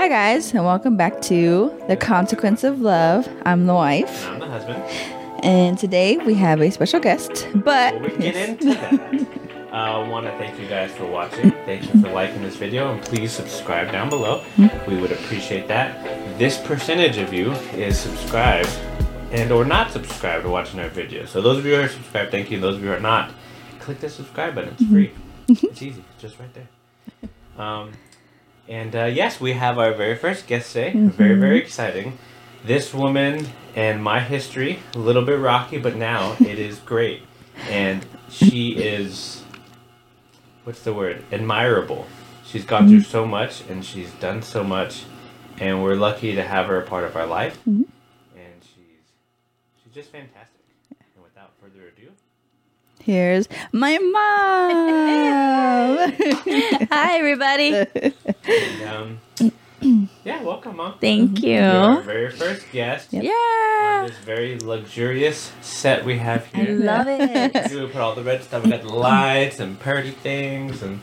Hi, guys, and welcome back to The Consequence of Love. I'm the wife, I'm the husband. and today we have a special guest. But Before we get into that, uh, I want to thank you guys for watching. Thank you for liking this video, and please subscribe down below. We would appreciate that. This percentage of you is subscribed and or not subscribed to watching our videos. So those of you who are subscribed, thank you. Those of you who are not, click the subscribe button. It's free. it's easy. It's just right there. Um, and uh, yes, we have our very first guest today. Mm-hmm. Very, very exciting. This woman and my history, a little bit rocky, but now it is great. And she is, what's the word? Admirable. She's gone through mm-hmm. so much and she's done so much. And we're lucky to have her a part of our life. Mm-hmm. And she's, she's just fantastic. And without further ado, here's my mom. Hi, everybody. and, um, yeah, welcome, Mom. Thank You're our very first guest. on Yeah. this very luxurious set we have here. I here. love it. We put all the red stuff. We got the lights and pretty things, and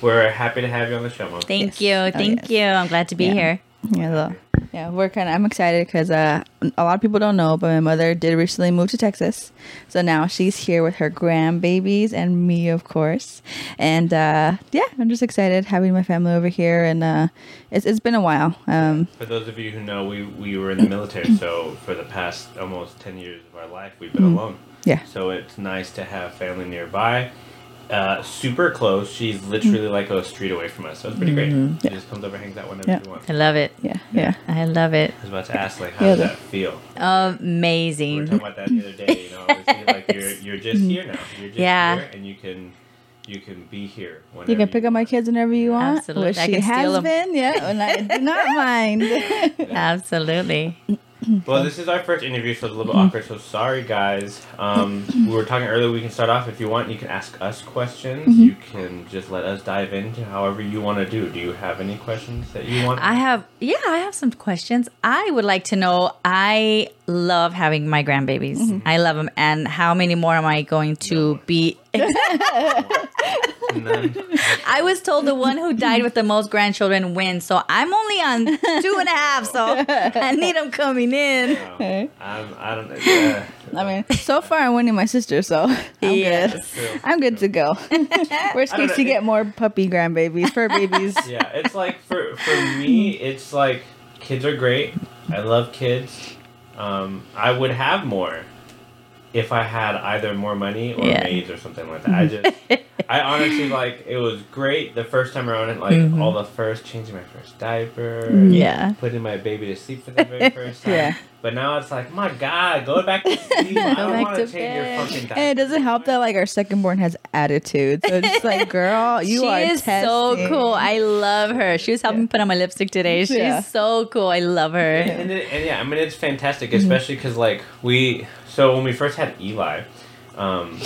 we're happy to have you on the show, Mom. Thank Yes. you. Oh, Thank yes. you. I'm glad to be Yeah. here. yeah, look. Yeah, we're kind of. I'm excited because uh, a lot of people don't know, but my mother did recently move to Texas, so now she's here with her grandbabies and me, of course. And uh, yeah, I'm just excited having my family over here, and uh, it's it's been a while. Um, For those of you who know, we, we were in the military, so for the past almost 10 years of our life, we've been alone. yeah, So it's nice to have family nearby. Uh, super close. She's literally like a street away from us, so it's pretty great. She just comes over, hangs out whenever Yeah. she wants. I love it. yeah, yeah. I love it. I was about to ask, like, how Yeah, does that feel? Amazing. We were Amazing. talking about that the other day. You know, it's like you're you're just here now. You're just Yeah. here, and you can you can be here. Whenever You can pick up my kids whenever you want, Absolutely. which I she can steal has 'em. been. Yeah, and I do not mind. Absolutely. Mm-hmm. Well, this is our first interview, so it's a little mm-hmm. awkward. So sorry, guys. Um, we were talking earlier. We can start off if you want. You can ask us questions. Mm-hmm. You can just let us dive into however you want to do. Do you have any questions that you want? I have, yeah, I have some questions. I would like to know. I love having my grandbabies. I love them. And how many more am I going to be? None. I was told the one who died with the most grandchildren wins. So I'm only on two and a half. So I need them coming in. No. I'm, I don't know. Yeah. I mean, so far I'm winning my sister, so I'm good. Yes. True. I'm good to go. Worst I don't case, you get more puppy grandbabies, fur babies. Yeah, it's like for for me, it's like kids are great. I love kids. Um, I would have more if I had either more money or Yeah. maids or something like that. I just, I honestly like it was great the first time around. It like Mhm. all the first changing my first diaper, Mm. Yeah. putting my baby to sleep for the very first time. Yeah. But now it's like, my God, go back to sleep. I don't want to change your bed. fucking diaper. And it doesn't help that like our second born has attitude. So it's just like, girl, you she are is so cool. I love her. She was helping me put on my lipstick today. She's Yeah. so cool. I love her. and, it, and yeah, I mean it's fantastic, Mm-hmm. especially because like we. So when we first had Eli, um,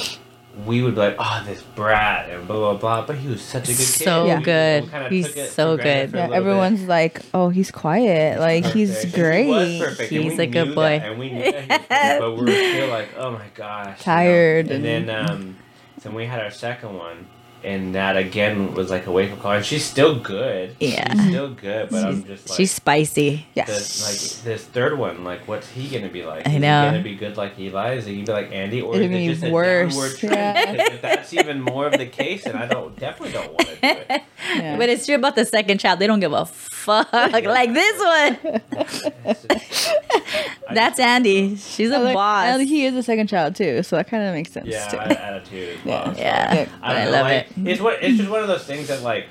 we would be like, "Oh, this brat," and blah blah blah. But he was such a good kid. So We- we good. kinda He's took it so good. Yeah, everyone's bit. like, oh, he's quiet. Like he's great. He perfect, He's a good boy. that, and we knew that perfect, but we were still like, "Oh my gosh," you know? Tired And and- then, um, then we had our second one. And that again was like a wake up call, and she's still good. Yeah. she's still good, but I'm just like She's spicy. Yes. this like this third one, like what's he gonna be like? I Is know. he gonna be good like Eli? Is he gonna be like Andy, or It'll is it be just a worse, downward trend? yeah. If that's even more of the case, and I don't definitely don't want to do it. Yeah. But it's true about the second child. They don't give a fuck like this one. It's just- I That's Andy. She's a I like- boss. and he is a second child too, so that kind of makes sense yeah, too. I- attitude as well. so Yeah. Yeah. I, don't I know, love like, it. It's what it's just one of those things that like.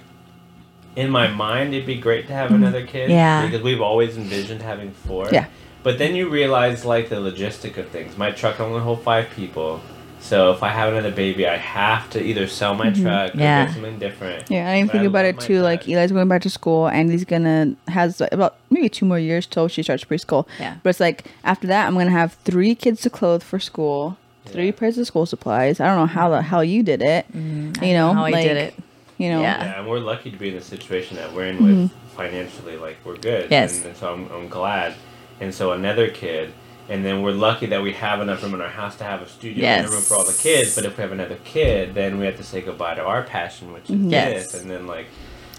In my mind, it'd be great to have another kid. Mm-hmm. Yeah. Because we've always envisioned having four. Yeah. But then you realize like the logistic of things. My truck only hold five people. So if I have another baby, I have to either sell my truck or Mm-hmm. Yeah. get something different. Yeah, I didn't think I about it my too. Like. Eli's going back to school, and he's gonna has like, about maybe two more years till she starts preschool. Yeah. but it's like after that, I'm gonna have three kids to clothe for school, three Yeah. pairs of school supplies. I don't know how the hell you did it. you know, how I did it. You know, Yeah. Yeah, and we're lucky to be in the situation that we're in with financially. Like we're good. Mm-hmm. Yes. And, and so I'm, I'm glad. And so another kid, and then we're lucky that we have enough room in our house to have a studio and Yes. a room for all the kids. But if we have another kid, then we have to say goodbye to our passion, which is mm-hmm. Yes. this. And then like,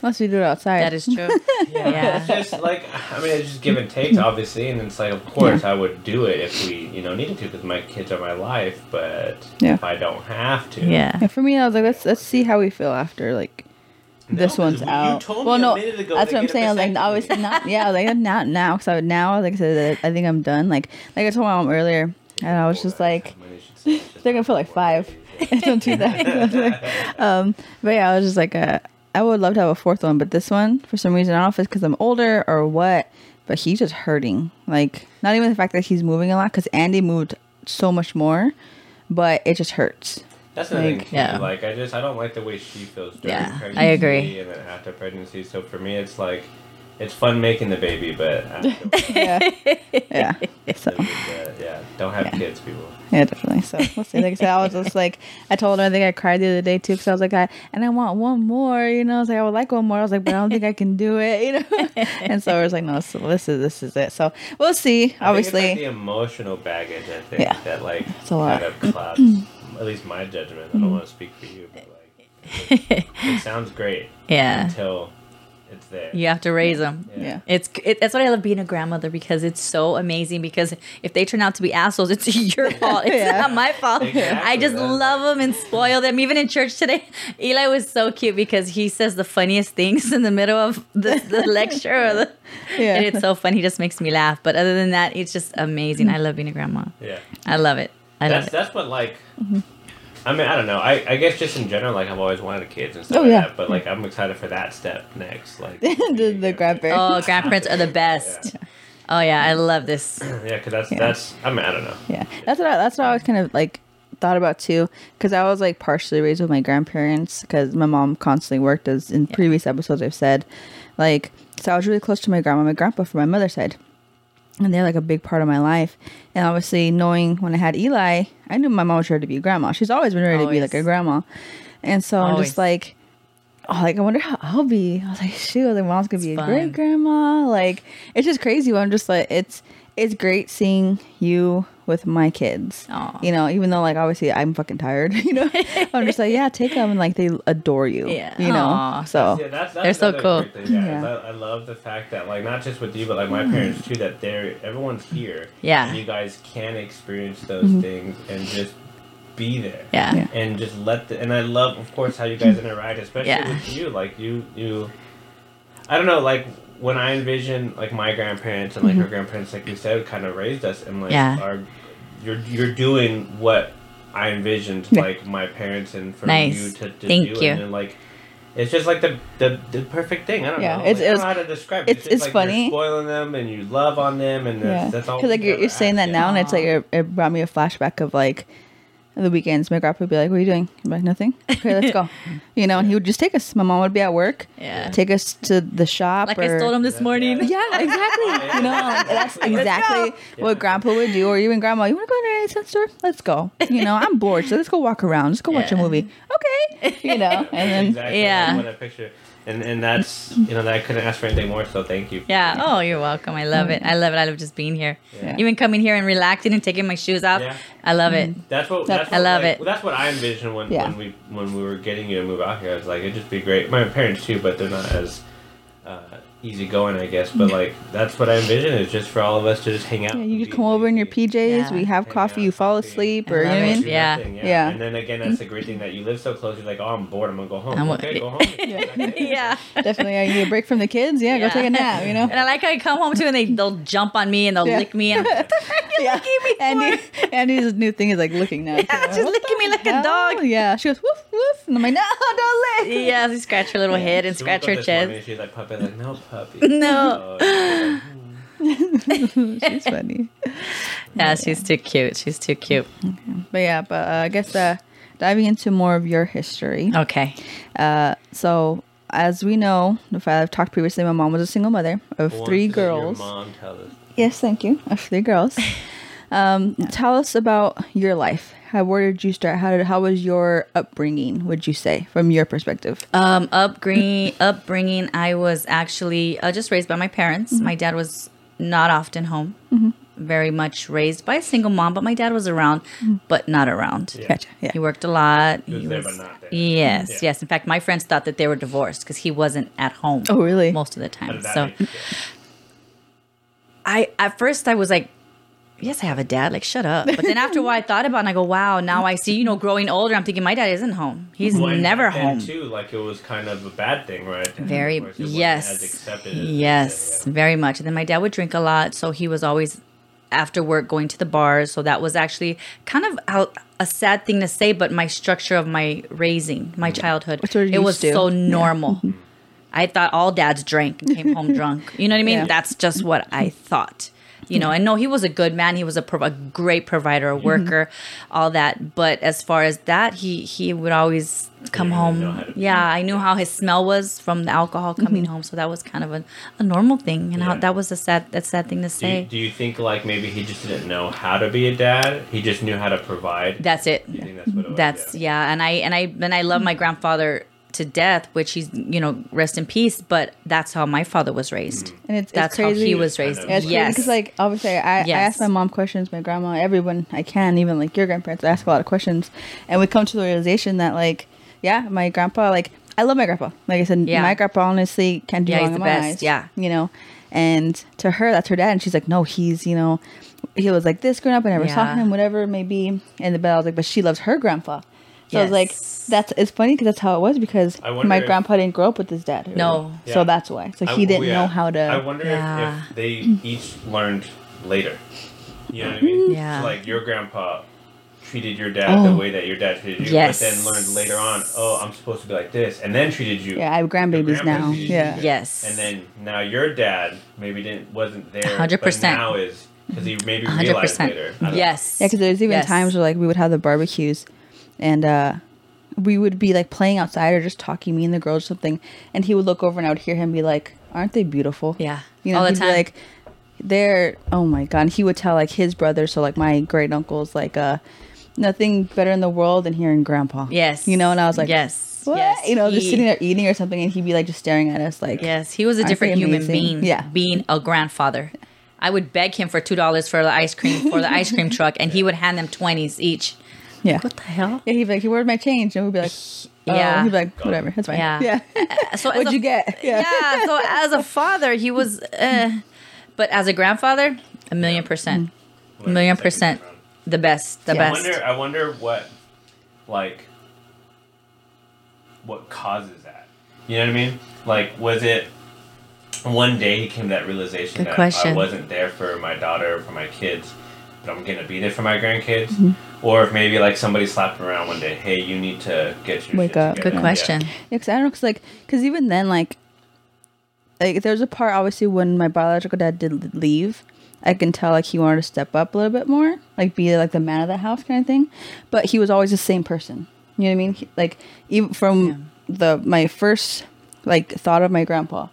Unless we do it outside. That is true. Yeah, Yeah. it's just like I mean, it's just give and take, obviously, and it's like, of course, I would do it if we, you know, needed to, because my kids are my life. But Yeah. if I don't have to, Yeah. Yeah, for me, I was like, let's let's see how we feel after like No, this one's you out. told well, me a no, minute ago that's what I'm get a saying. I was like, obviously not. Yeah, I was like not now because I would now, like I said, I think I'm done. Like like I told my mom earlier, and I was just like, they're gonna put like five. Don't do that. Like, um, but yeah, I was just like, uh, I would love to have a fourth one, but this one, for some reason, I don't know if it's because I'm older or what, but he's just hurting. Like, not even the fact that he's moving a lot, because Andy moved so much more, but it just hurts. That's the thing Like, too. yeah. Like I just I don't like the way she feels during Yeah, I pregnancy agree. and then after pregnancy. So for me, it's like it's fun making the baby, but after, Yeah, yeah. So. uh, yeah, don't have Yeah. kids, people. Yeah, definitely. So we'll see. Like I said, I was just like, I told her, I think I cried the other day too, because I was like, I and I want one more. You know, I was like, I would like one more. I was like, but I don't think I can do it. You know, and so I was like, no, so this is this is it. So we'll see. I think Obviously, it's like the emotional baggage. I think Yeah. that like It's a lot. kind of clouds at least my judgment. I don't want to speak for you, but like it, it sounds great Yeah. until it's there. You have to raise them. yeah. It's it, that's what I love being a grandmother because it's so amazing. Because if they turn out to be assholes, it's your fault. It's Yeah. not my fault. Exactly, I just that's- love them and spoil them. Even in church today, Eli was so cute because he says the funniest things in the middle of the, the lecture. Or the, Yeah. and it's so fun. He just makes me laugh. But other than that, it's just amazing. I love being a grandma. Yeah. I love it. I That's that's what like. Mm-hmm. I mean, I don't know. I, I guess just in general, like I've always wanted kids and stuff Oh, like yeah. that. But like I'm excited for that step next. Like the the uh, grandparents. Oh, grandparents are the best. Oh yeah, I love this. Yeah, because that's Yeah. that's. I mean, I don't know. Yeah, that's what I, that's what I was kind of like thought about too, because I was like partially raised with my grandparents because my mom constantly worked, as in previous episodes I've said, like so I was really close to my grandma, and my grandpa from my mother's side, and they're like a big part of my life. And obviously, knowing when I had Eli, I knew my mom was ready to be a grandma. She's always been ready to be like a grandma, and so I'm just like. Oh, like I wonder how I'll be. I was like, shoot, like mom's gonna be It's a great grandma. Like it's just crazy. I'm just like, it's it's great seeing you with my kids. Aw. You know, even though like obviously I'm fucking tired. You know, I'm just like, yeah, take them and like they adore you. Yeah. You know, Aw. so Yeah, that's, that's They're so cool. thing, Yeah, Yeah. I, I love the fact that like not just with you, but like my parents too. That they're everyone's here. Yeah. and you guys can experience those mm-hmm. things and just be there. Yeah. Yeah. and just let the and I love of course how you guys mm. interact, especially Yeah. with you. Like you you I don't know, like when I envision like my grandparents and like mm-hmm. her grandparents, like you said, kind of raised us and like Yeah. are you're you're doing what I envisioned like my parents and for Nice. you to, to Thank do you. and then like it's just like the the, the perfect thing. I don't Yeah, know. it's- Like, I don't it's- know how to describe it. it's- just it's like funny. You're spoiling them and you love on them and yeah, that's, that's all. because like you're, you're saying that now, and it's like it brought me a flashback of like the weekends. My grandpa would be like, "What are you doing?" I'm like, "Nothing." Okay, let's go. You know, and he would just take us. My mom would be at work. Yeah. Take us to the shop. Like or, I told him this morning. Yeah, exactly. yeah. You know, like, that's exactly what grandpa would do, or even grandma. You want to go to an Cent store? Let's go. You know, I'm bored, so let's go walk around. Let's go watch a movie. Okay. You know, and then exactly Yeah. what I picture. And and that's you know that I couldn't ask for anything more. So thank you. Yeah. Oh, you're welcome. I love it. I love it. I love just being here. Yeah. Even coming here and relaxing and taking my shoes off. Yeah. I love it. Mm-hmm. That's what. That's- That's I love like, it. That's what I envisioned when, Yeah. when we when we were getting you to move out here. I was like, it'd just be great. My parents too, but they're not as easy going, I guess. But like, that's what I envision is just for all of us to just hang out. yeah, you just come over in your. PJs. Yeah. We have Hang coffee. out, You fall coffee. asleep, or you know what I mean? Do Yeah. nothing, Yeah. And then again, that's the great thing that you live so close. You're like, oh, I'm bored. I'm gonna go home. I'm- okay, go home. yeah. Definitely. Yeah, you need a break from the kids. Yeah, go take a nap. You know. And I like how I come home too and they they'll jump on me and they'll Yeah. lick me and yeah. Andy, Andy's new thing is like looking now. too. Yeah, she's What licking me like a dog. Yeah, she goes woof woof, and I'm like, no, don't lick. yeah, she scratch her little head and She scratch her up chest. She's like, puppy. Like, no, puppy. No. Oh, she's She's funny. Yeah, she's too cute. She's too cute. But yeah, but uh, I guess uh, diving into more of your history. Okay. Uh, so as we know, if I've talked previously, my mom was a single mother of Who three wants your girls. Mom tell us. Yes, thank you. Of three girls. Um, Tell us about your life. How where did you start? How did how was your upbringing? Would you say from your perspective? Um, upbringing, upbringing. I was actually uh, just raised by my parents. My dad was not often home. very much raised by a single mom, but my dad was around, but not around. Gotcha. Yeah. He worked a lot. He was but not there. Yes, Yeah. yes. In fact, my friends thought that they were divorced because he wasn't at home. Oh, really? Most of the time. So make you feel? I at first I was like, yes, I have a dad. Like, shut up. But then after a while, I thought about it and I go, wow. Now I see. You know, growing older, I'm thinking my dad isn't home. He's Well, never then, home. Too, like it was kind of a bad thing, right? Very Whereas yes, as yes, yeah, very much. And then my dad would drink a lot, so he was always after work going to the bars. So that was actually kind of a, a sad thing to say, but my structure of my raising, my mm-hmm. childhood, Which we're it was to. so Yeah. normal. Mm-hmm. I thought all dads drank and came home drunk. You know what I mean? Yeah. That's just what I thought. You know, and no, he was a good man. He was a, pro- a great provider, a mm-hmm. worker, all that. But as far as that, he he would always come know home. to- Yeah, I knew how his smell was from the alcohol mm-hmm. coming home, so that was kind of a, a normal thing, and how, that was a sad that sad thing to Do you, say. do you think like maybe he just didn't know how to be a dad? He just knew how to provide. That's it. Do you think that's what it was? That's yeah, and I and I and I love my mm-hmm. grandfather to death, which he's you know rest in peace. But that's how my father was raised. And it's, That's it's crazy. how he was raised. Yeah, it's yes, because like obviously I, I ask my mom questions, my grandma, everyone I can, even like your grandparents. I ask a lot of questions, and we come to the realization that like yeah, my grandpa like I love my grandpa. Like I said, Yeah. my grandpa honestly can't do Yeah, wrong he's in the my best. eyes. Yeah. you know, and to her that's her dad, and she's like, no, he's you know, he was like this growing up. I never saw Yeah. him, whatever it may be. And the but I was like, but she loves her grandpa. So I was like, that's it's funny because that's how it was because my if- grandpa didn't grow up with his dad. really. No. so that's why. So I- he didn't yeah. know how to. I wonder Yeah. if, if they each learned later. You know what I mean? Mm-hmm. Yeah. So, like your grandpa treated your dad the Oh. way that your dad treated you, Yes. but then learned later on, oh, I'm supposed to be like this, and then treated you. Yeah, I have grandbabies now. Yeah. Yes. And then now your dad maybe didn't wasn't there. 100%. Now is because he maybe hundred realized percent. later. I don't know. Yes. Yeah, because there's even Yes. times where like we would have the barbecues, and uh, we would be like playing outside or just talking, me and the girls or something, and he would look over and I would hear him be like, "Aren't they beautiful?" Yeah. you know, All the he'd time. be like, "They're oh my god." And he would tell like his brother, so like my great uncles, like uh, nothing better in the world than hearing grandpa. Yes. you know, and I was like, yes. What? Yes. You know, just sitting there eating or something, and he'd be like just staring at us like, Yes, he was a different human being. Yeah. being a grandfather. I would beg him for two dollars for the ice cream for the ice cream truck, and he would hand them twenties each. Yeah. What the hell? Yeah, he'd be like, "He where's my change?" And we'd be like, "Oh." Yeah. He'd be like, "Whatever, that's fine." Yeah. yeah. So What'd a- you get? Yeah. yeah. So as a father, he was, uh, but as a grandfather, a million percent, a million percent, the best, the Yeah. I best. wonder. I wonder what, like, what causes that. You know what I mean? Like, was it one day he came to that realization Good that I question. wasn't there for my daughter or for my kids, but I'm gonna be there for my grandkids, Mm-hmm. or if maybe like somebody slapped around one day, hey, you need to get your Wake shit up. together." Good question. Yeah, cause I don't know, cause like, cause even then, like, like there's a part obviously when my biological dad did leave, I can tell like he wanted to step up a little bit more, like be like the man of the house kind of thing. But he was always the same person. You know what I mean? He- like even from the my first like thought of my grandpa,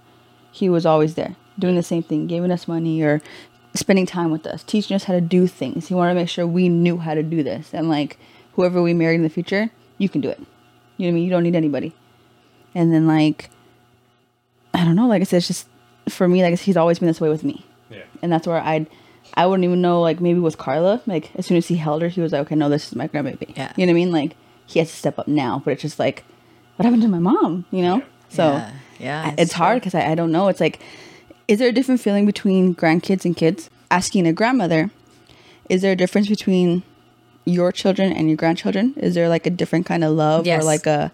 he was always there doing the same thing, giving us money or spending time with us, teaching us how to do things. He wanted to make sure we knew how to do this, and like whoever we married in the future, you can do it. You know what I mean? You don't need anybody. And then like I don't know, like I said, it's just for me, like he's always been this way with me. Yeah. And that's where I'd I wouldn't even know like maybe with Carla, like as soon as he held her, he was like, Okay, no, this is my grandbaby. Yeah. You know what I mean? Like he has to step up now, but it's just like, what happened to my mom? You know? Yeah. So yeah, yeah, I- it's, hard because I, I don't know. It's like, is there a different feeling between grandkids and kids? Asking a grandmother, is there a difference between your children and your grandchildren? Is there like a different kind of love Yes. or like a?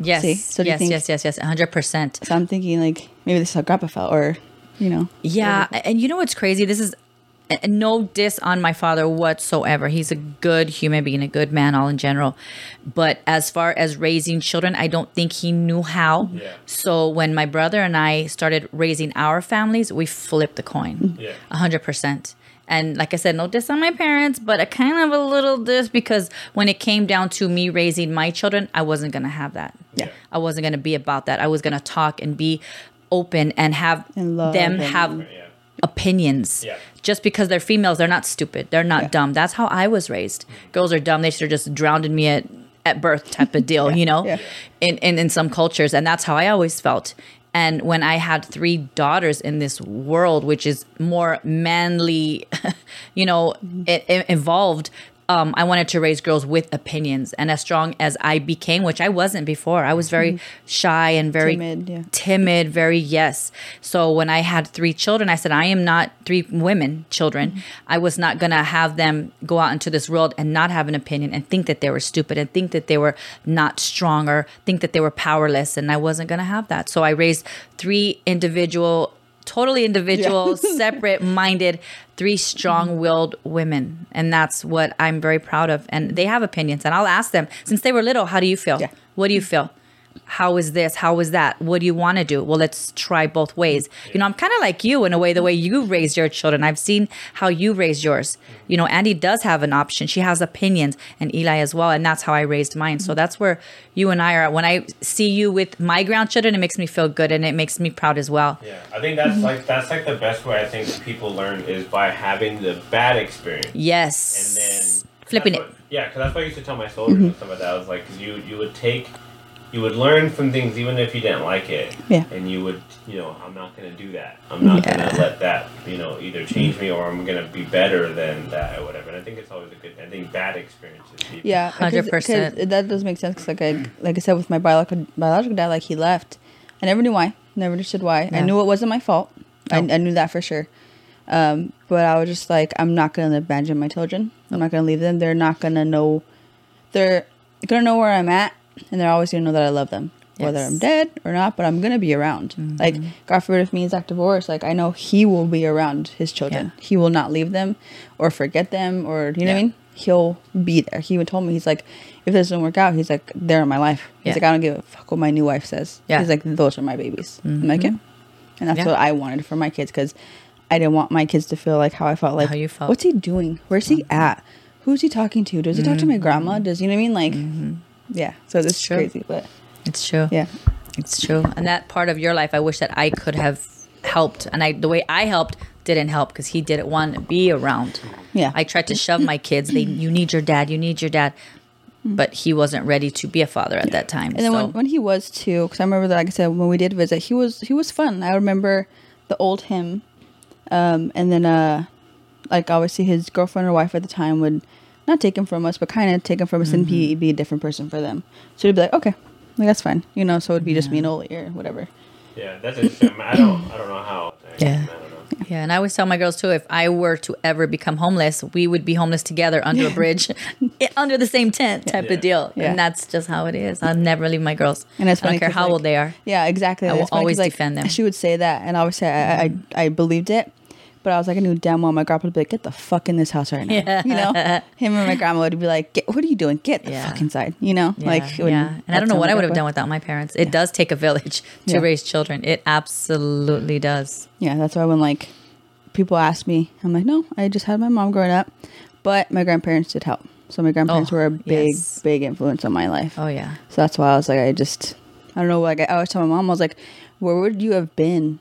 Yes, See? So do you yes, think- yes, yes, yes, hundred percent. So I'm thinking like maybe this is how grandpa felt, or you know, Yeah, and you know what's crazy? This is a- no diss on my father whatsoever. He's a good human being, a good man, all in general. But as far as raising children, I don't think he knew how. Yeah. So when my brother and I started raising our families, we flipped the coin, Yeah. a hundred percent. And like I said, no diss on my parents, but a kind of a little diss because when it came down to me raising my children, I wasn't gonna have that. Yeah. I wasn't gonna be about that. I was gonna talk and be open and have And them and- have Yeah. Opinions. Yeah. Just because they're females, they're not stupid. They're not Yeah. dumb. That's how I was raised. Girls are dumb. They should have just drowned me at, at birth type of deal, you know, Yeah. in, in, in some cultures. And that's how I always felt. And when I had three daughters in this world, which is more manly, you know, i- i- involved, um, I wanted to raise girls with opinions. And as strong as I became, which I wasn't before, I was very shy and very Timid, yeah. timid, very yes. So when I had three children, I said, I am not three women children. I was not going to have them go out into this world and not have an opinion and think that they were stupid and think that they were not strong or think that they were powerless. And I wasn't going to have that. So I raised three individual, totally individual, separate minded, three strong willed women. And that's what I'm very proud of. And they have opinions. And I'll ask them, since they were little, how do you feel? Yeah. What do you feel? How is this? How is that? What do you want to do? Well, let's try both ways. You know, I'm kind of like you in a way, the way you raised your children. I've seen how you raised yours. You know, Andy does have an option. She has opinions, and Eli as well. And that's how I raised mine. So that's where you and I are. When I see you with my grandchildren, it makes me feel good and it makes me proud as well. Yeah, I think that's like that's like the best way I think people learn is by having the bad experience Yes. and then Flipping that's it. yeah, because that's what I used to tell my soldiers and stuff like that. I was like, because you you would take, you would learn from things even if you didn't like it. Yeah. And you would, you know, I'm not gonna do that. I'm not Yeah. gonna let that, you know, either change me or I'm gonna be better than that or whatever. And I think it's always a good. I think bad experiences. People. Yeah, 'cause- 100%. 'cause That does make sense. Cause like I, like I said, with my biological biological dad, like he left. I never knew why. Never understood why. I knew it wasn't my fault. I, I knew that for sure. Um, but I was just like, I'm not gonna abandon my children. I'm not gonna leave them. They're not gonna know. They're gonna know where I'm at, and they're always gonna know that I love them, whether I'm dead or not. But I'm gonna be around. Mm-hmm. Like God forbid if me and Zach divorce, like I know He will be around His children. Yeah. He will not leave them, or forget them, or you know what I mean he'll be there. He even told me, he's like, if this doesn't work out, he's like, they're in my life. He's Yeah. like, I don't give a fuck what my new wife says. Yeah. He's like, those are my babies. I'm like, mm-hmm. yeah. And that's Yeah. what I wanted for my kids because I didn't want my kids to feel like how I felt. Like, How you felt. what's he doing? Where's he at? Who's he talking to? Does he talk to my mm-hmm. grandma? Does you know what I mean? Like, yeah. So this is true. crazy, but It's true. yeah, It's true. And that part of your life, I wish that I could have helped. And I, the way I helped didn't help because he didn't want to be around. yeah. I tried to shove my kids. They, you need your dad. You need your dad. But he wasn't ready to be a father at that time. And then so. when, when he was too, because I remember that, like I said, when we did visit, he was he was fun. I remember the old him, um, and then uh, like obviously his girlfriend or wife at the time would not take him from us, but kind of take him from us and Mm-hmm. be be a different person for them. So he'd be like, okay, like that's fine, you know. So it'd be just me and Oli or whatever. Yeah, that's interesting. I, don't, I don't know how. I, Yeah. I don't know. Yeah, and I always tell my girls too, if I were to ever become homeless, we would be homeless together under a bridge, under the same tent type Yeah. of deal. Yeah. And that's just how it is. I'll never leave my girls. And it's I funny don't care 'cause, how like, old they are. Yeah, exactly. I will It's funny 'cause, always like, defend them. She would say that, and obviously I, I I believed it. But I was like, I knew damn well my grandpa would be like, "Get the fuck in this house right now." Yeah. You know, him and my grandma would be like, Get, "What are you doing? Get the Yeah. fuck inside." You know, Yeah, like yeah. And I don't know what I would have done without my parents. It does take a village to raise children. It absolutely does. Yeah, that's why when like people ask me, I'm like, no, I just had my mom growing up, but my grandparents did help. So my grandparents Oh, were a big, yes. big influence on my life. Oh yeah. So that's why I was like, I just, I don't know. Like I always tell my mom, I was like, where would you have been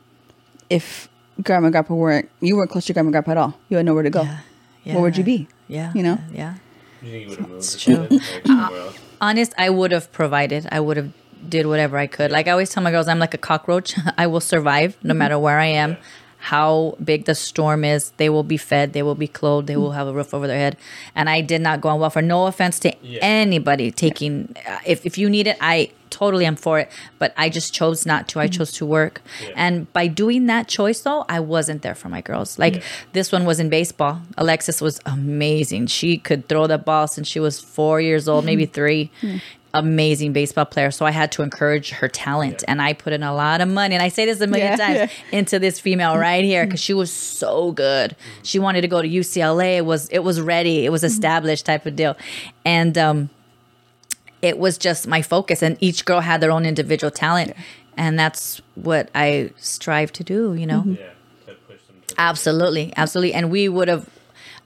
if grandma and grandpa weren't, you weren't close to grandma and grandpa at all? You had nowhere to go. Yeah. yeah. Where would you be? Yeah. You know? Yeah. Do you would have moved It's true. something, like, somewhere else? honest i would have provided i would have did whatever i could like i always tell my girls i'm like a cockroach i will survive no matter where i am Yeah. how big the storm is they will be fed they will be clothed they will have a roof over their head and i did not go on welfare no offense to Yeah. anybody taking uh, if, if you need it i totally am for it but i just chose not to. I mm-hmm. chose to work. Yeah. and by doing that choice though i wasn't there for my girls. Like Yeah. this one was in baseball. Alexis was amazing. She could throw the ball since she was four years old maybe mm-hmm. three. Mm. Amazing baseball player. So i had to encourage her talent Yeah. and i put in a lot of money and i say this a million Yeah, times yeah. into this female right here mm-hmm. because she was so good. She wanted to go to ucla it was it was ready. It was established type of deal. And um it was just my focus and each girl had their own individual talent and that's what i strive to do you know mm-hmm. Yeah, to push them to absolutely absolutely and we would have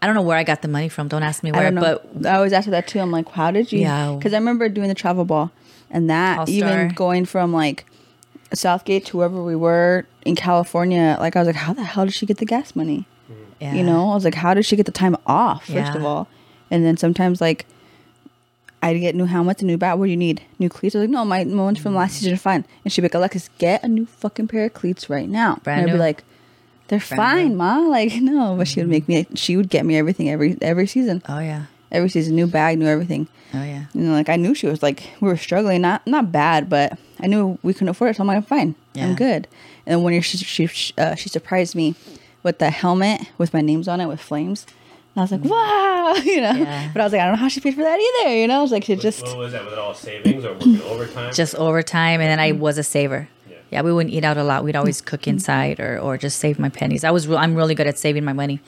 i don't know where i got the money from don't ask me I where don't know. but I always after that too. I'm like, how did you? Yeah. Because I remember doing the travel ball, and that All-star. even going from like Southgate to wherever we were in California. Like I was like, how the hell did she get the gas money? Mm. yeah. You know, I was like, how did she get the time off? First Yeah. of all, and then sometimes like. I'd get new helmets, a new bat. What do you need? New cleats? I was like, no, my, my one's from last season, are fine. And she'd be like, Alexis, get a new fucking pair of cleats right now. Brand and I'd new. be like, they're Brand fine, new. ma. Like, no, but she would make me. She would get me everything every every season. Oh yeah. Every season, new bag, new everything. Oh yeah. You know, like I knew she was like we were struggling, not not bad, but I knew we couldn't afford it. So I'm like, fine, Yeah. I'm good. And then one year she she uh, she surprised me with the helmet with my names on it with flames. And I was like, wow, you know. Mm. Yeah. But I was like, I don't know how she paid for that either, you know. I was like, she just What was that? Was it all savings or working overtime? Just overtime, and then I was a saver. Yeah. Yeah, we wouldn't eat out a lot. We'd always cook inside or, or just save my pennies. I was re- I'm really good at saving my money,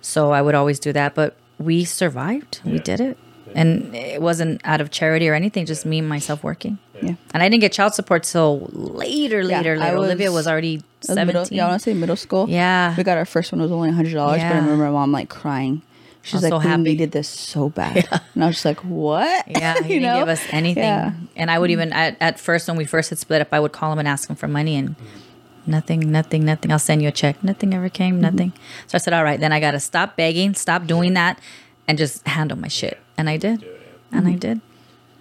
so I would always do that. But we survived. We did it, and it wasn't out of charity or anything. Just me and myself working. yeah. And I didn't get child support till later, Yeah, later, I later. Olivia was- was already I was middle, seventeen. yeah, I want to say middle school. Yeah. we got our first one. It was only hundred dollars, but I remember my mom like crying. She's was like, so we happy. needed this so bad, and I was just like, what? Yeah, he you didn't know? give us anything. Yeah. And I would even at, at first when we first had split up, I would call him and ask him for money and nothing, nothing, nothing. I'll send you a check. Nothing ever came, Mm-hmm. nothing. So I said, All right, then I gotta stop begging, stop doing that, and just handle my shit. And I did. And Mm-hmm. I did.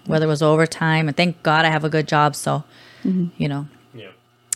Whether it was overtime, and thank God I have a good job, so Mm-hmm. you know, yeah.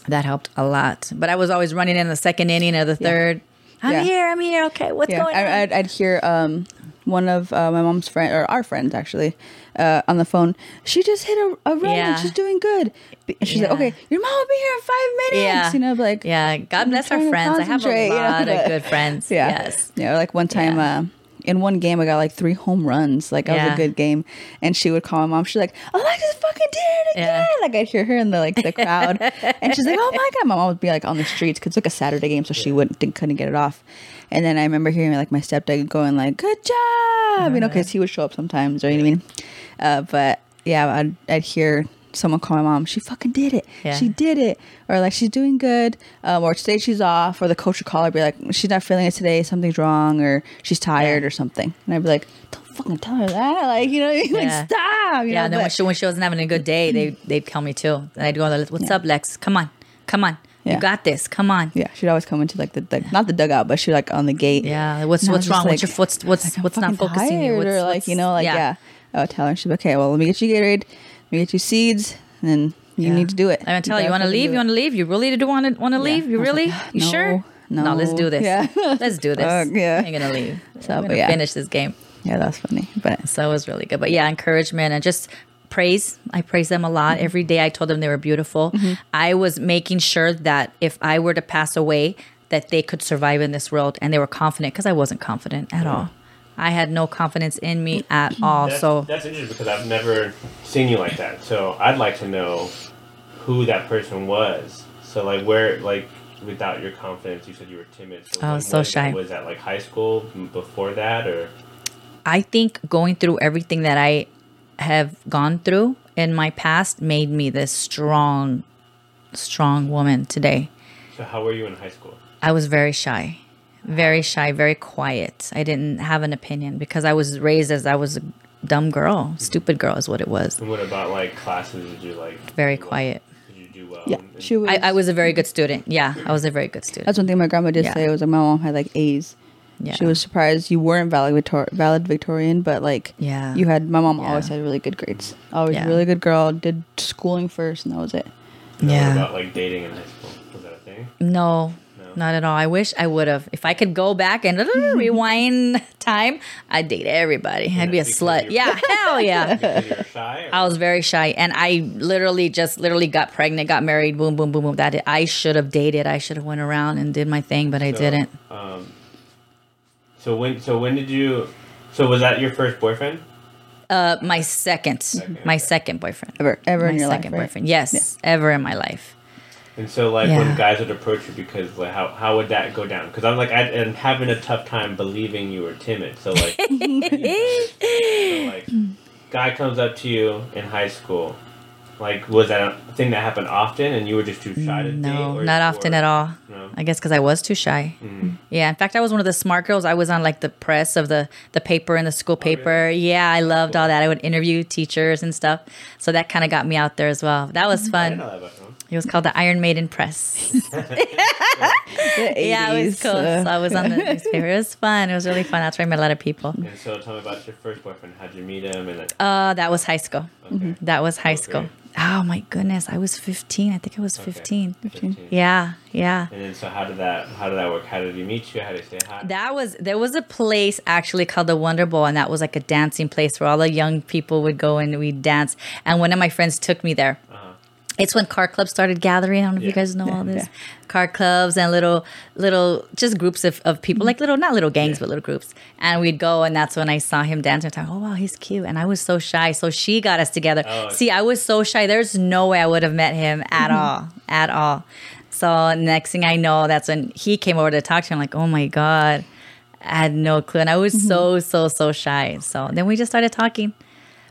that helped a lot. But I was always running in the second inning or the third. I'm Yeah. here, I'm here, okay, what's yeah, going on? I, I'd, I'd hear um, one of uh, my mom's friend or our friends actually uh, on the phone. She just hit a, a run Yeah. and she's doing good. And she's like, okay, your mom will be here in five minutes. yeah. You know, like yeah, God bless our friends. I have a you know, lot of good friends. yeah, Yes. yeah. Like one time, Yeah. uh, in one game, I got like three home runs. Like that was a good game. And she would call my mom. She's like, Alexis fucking did it Yeah. again. Like I'd hear her in the like the crowd, and she's like, oh my god. My mom would be like on the streets because it's like a Saturday game, so she wouldn't didn't- couldn't get it off. And then I remember hearing like my stepdad going like, "Good job," you know, because he would show up sometimes, or you know what I mean. Uh, but yeah, I'd, I'd hear someone call my mom. She fucking did it. Yeah. She did it. Or like she's doing good. Um, or today she's off. Or the coach would call her, be like, she's not feeling it today. Something's wrong. Or she's tired Yeah. or something. And I'd be like, don't fucking tell her that. Like you know, like Yeah. stop. You Yeah, know, and then when she when she wasn't having a good day, they they'd call me too. And I'd go, "What's Yeah. up, Lex? Come on, come on, Yeah. you got this. Come on." yeah, she'd always come into like the, the not the dugout, but she like on the gate. Yeah, what's I what's wrong? what's like- your what's what's like, what's not focusing you? What's, or like what's- you know, like yeah. I would tell her. She'd be okay. Well, let me get you Gatorade. Me get you seeds, and then you Yeah. need to do it. I'm gonna tell you, you want to leave? You want to leave? You really do want to want to leave? You really? like, you no, sure? No, let's do this. Yeah. let's do this. Uh, yeah. I'm gonna leave. So, I'm gonna yeah. finish this game. Yeah, that's funny. But So it was really good. But yeah, encouragement and just praise. I praise them a lot. Mm-hmm. Every day I told them they were beautiful. I was making sure that if I were to pass away, that they could survive in this world and they were confident because I wasn't confident at all. I had no confidence in me at all. That's, so that's interesting because I've never seen you like that. So I'd like to know who that person was. So like where like without your confidence, you said you were timid. So oh, I was so shy. Was that like high school before that or? I think going through everything that I have gone through in my past made me this strong, strong woman today. So how were you in high school? I was very shy, very shy, very quiet. I didn't have an opinion because I was raised as I was a dumb girl, stupid girl is what it was. And what about like classes? Did you like Very do well? quiet. Did you do well? yeah, in- she was. I, I was a very good student. Yeah, I was a very good student. That's one thing my grandma did Yeah. say was like my mom had like A's. Yeah. She was surprised you weren't valedictor- valedictorian, but like Yeah. you had. My mom Yeah. always had really good grades. Always Yeah. a really good girl. Did schooling first, and that was it. And Yeah. What about like dating in high school? Was that a thing? No, No. Not at all. I wish I would have. If I could go back and rewind time, I'd date everybody. I'd be a slut. Yeah, hell yeah. Because you were shy. I was very shy, and I literally just literally got pregnant, got married, boom, boom, boom, boom. That it. I should have dated. I should have went around and did my thing, but I So, didn't. Um, so when so when did you? So was that your first boyfriend? Uh, my second, my second boyfriend, Ever, ever my in your life, second right? boyfriend. Yes, ever in my life. And so like Yeah. when guys would approach you because like how how would that go down? Because I'm like I am having a tough time believing you were timid. So like, so, like guy comes up to you in high school. Like was that a thing that happened often and you were just too shy to date? No, not often or- at all. No. I guess because I was too shy. Mm. Yeah, in fact, I was one of the smart girls. I was on like the press of the the paper and the school paper. Yeah, I loved all that. I would interview teachers and stuff. So that kind of got me out there as well. That was I didn't fun. Know that about him. It was called the Iron Maiden Press. The yeah, it was cool. uh, so I was on the newspaper. It was fun. It was really fun. That's where I met a lot of people. And so tell me about your first boyfriend. How'd you meet him? And then, Uh, that was high school. okay. That was high Okay. school. Oh my goodness, I was 15. I think I was Okay. 15. 15. Yeah, yeah. And then so how did that how did that work? How did he meet you? How did he say hi? That was there was a place actually called the Wonder Bowl, and that was like a dancing place where all the young people would go and we'd dance. And one of my friends took me there. It's when car clubs started gathering. I don't know if you guys know all this. yeah. Car clubs and little little just groups of, of people, like little not little gangs, but little groups. And we'd go, and that's when I saw him dancing. I thought, oh wow, he's cute. And I was so shy, so she got us together. Oh. See, I was so shy. There's no way I would have met him at mm-hmm. all, at all. So next thing I know, that's when he came over to talk to him. I'm like, oh my god, I had no clue, and I was mm-hmm. so so so shy. So then we just started talking.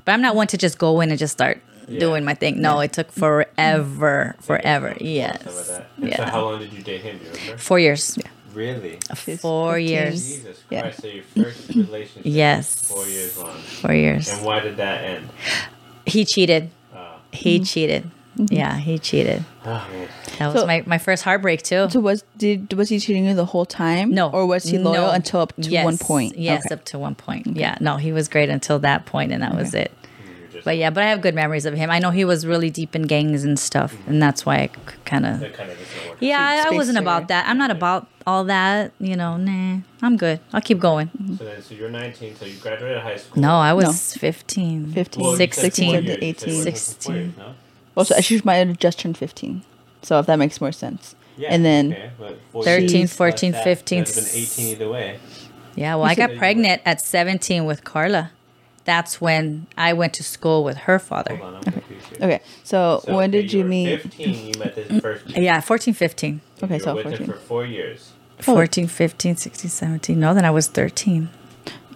But I'm not one to just go in and just start Yeah. doing my thing. No, it took forever, forever. Stuff Yes, that. And So yeah. how long did you date him? Do you remember? Four years. Yeah. Really? Four 15. years. Jesus Yeah. Christ! So your first relationship? Yes. Four years long. Four years. And why did that end? He cheated. Uh, He cheated. Yeah, he cheated. oh. That was So- my, my first heartbreak too. So was did was he cheating you the whole time? No. or was he loyal No. until up to Yes. one point? Yes, Okay. up to one point. Yeah, no, he was great until that point, and that was it. You're just, But yeah, but I have good memories of him. I know he was really deep in gangs and stuff, and that's why I kind of. that kind of doesn't work. Yeah, I, I wasn't about that. I'm not about all that. You know, nah. I'm good. I'll keep going. So then, so you're 19. So you graduated high school. No, I was 15. 15. Well, you said four 16. years. You said 18. you were working for four 16. years, no? Also, she might have just turned fifteen. So if that makes more sense. Yeah. And then okay, but 13, years plus 14, 15, That'd have been 18 either way. Yeah, well, I got pregnant at 17 with Carla. That's when I went to school with her father. Hold on, I'm confused okay. So, So, when okay, did you were meet? 15. You met this first. Yeah, 14, 15. Okay, so were with him 14. for four years. 14, 15, 16, 17. No, then I was 13.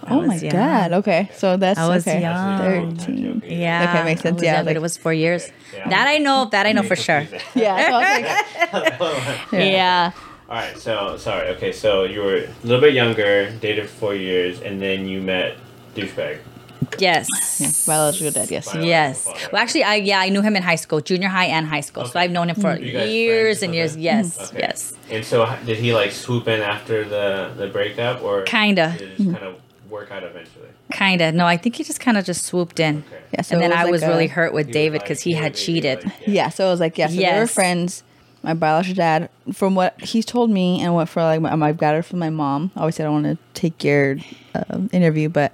I Oh was my young. god. Okay, so that's I was okay. young. Thirteen. Yeah. Okay, makes sense. Yeah, young, but like- it was four years. Yeah. That I know. That I know for sure. Yeah. so I Yeah. All right, so sorry. Okay, so you were a little bit younger, dated for four years, and then you met douchebag. Yes. yeah, biological dad. Yes. Biological Yes. father. Well, actually, I yeah, I knew him in high school, junior high and high school. So I've known him for You guys years and years. something? Yes. Okay. Yes. And so, did he like swoop in after the the breakup, or Kinda. Did it kind of work out eventually? Kinda. No, I think he just kind of just swooped in. Okay. Yeah. So and then it I like was a- really hurt with He was David like, because he had cheated. like, Yeah. So it was like yeah. So they were friends. My biological dad, from what he's told me and what for like my, I've got it from my mom. Obviously, I don't want to take your uh, interview, but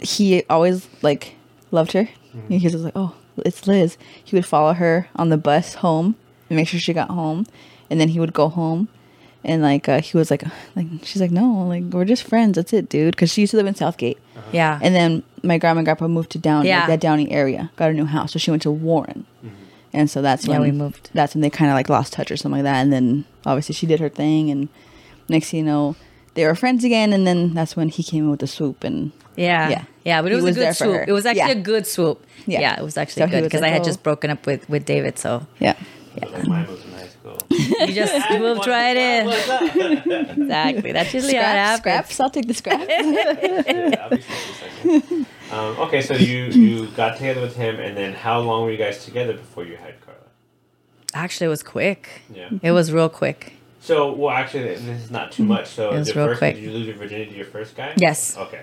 he always like loved her. Mm-hmm. He was like, "Oh, it's Liz." He would follow her on the bus home and make sure she got home, and then he would go home. And like uh, he was like, like she's like, no, like we're just friends. That's it, dude. Because she used to live in Southgate, uh-huh. Yeah. and then my grandma and grandpa moved to Downey, Yeah. like that Downey area, got a new house. So she went to Warren. Mm-hmm. And so that's Yeah, when we moved. That's when they kind of like lost touch or something like that. And then obviously she did her thing, and next thing you know, they were friends again. And then that's when he came in with the swoop, and Yeah. Yeah. Yeah. but it was, was a good swoop. It was actually Yeah. a good swoop. Yeah. Yeah. it was actually So good because like, I had "Oh." just broken up with with David. So yeah, Yeah. mine was in high school. you just you moved right in. Exactly. That's usually how it scraps, happens. scraps. I'll take the scraps. Yeah, I'll be. Um, okay, so you you got together with him, and then how long were you guys together before you had Carla? Actually, it was quick. Yeah. It was real quick. So, well, actually, this is not too much. So, It was real first, quick. did you lose your virginity to your first guy? Yes. Okay.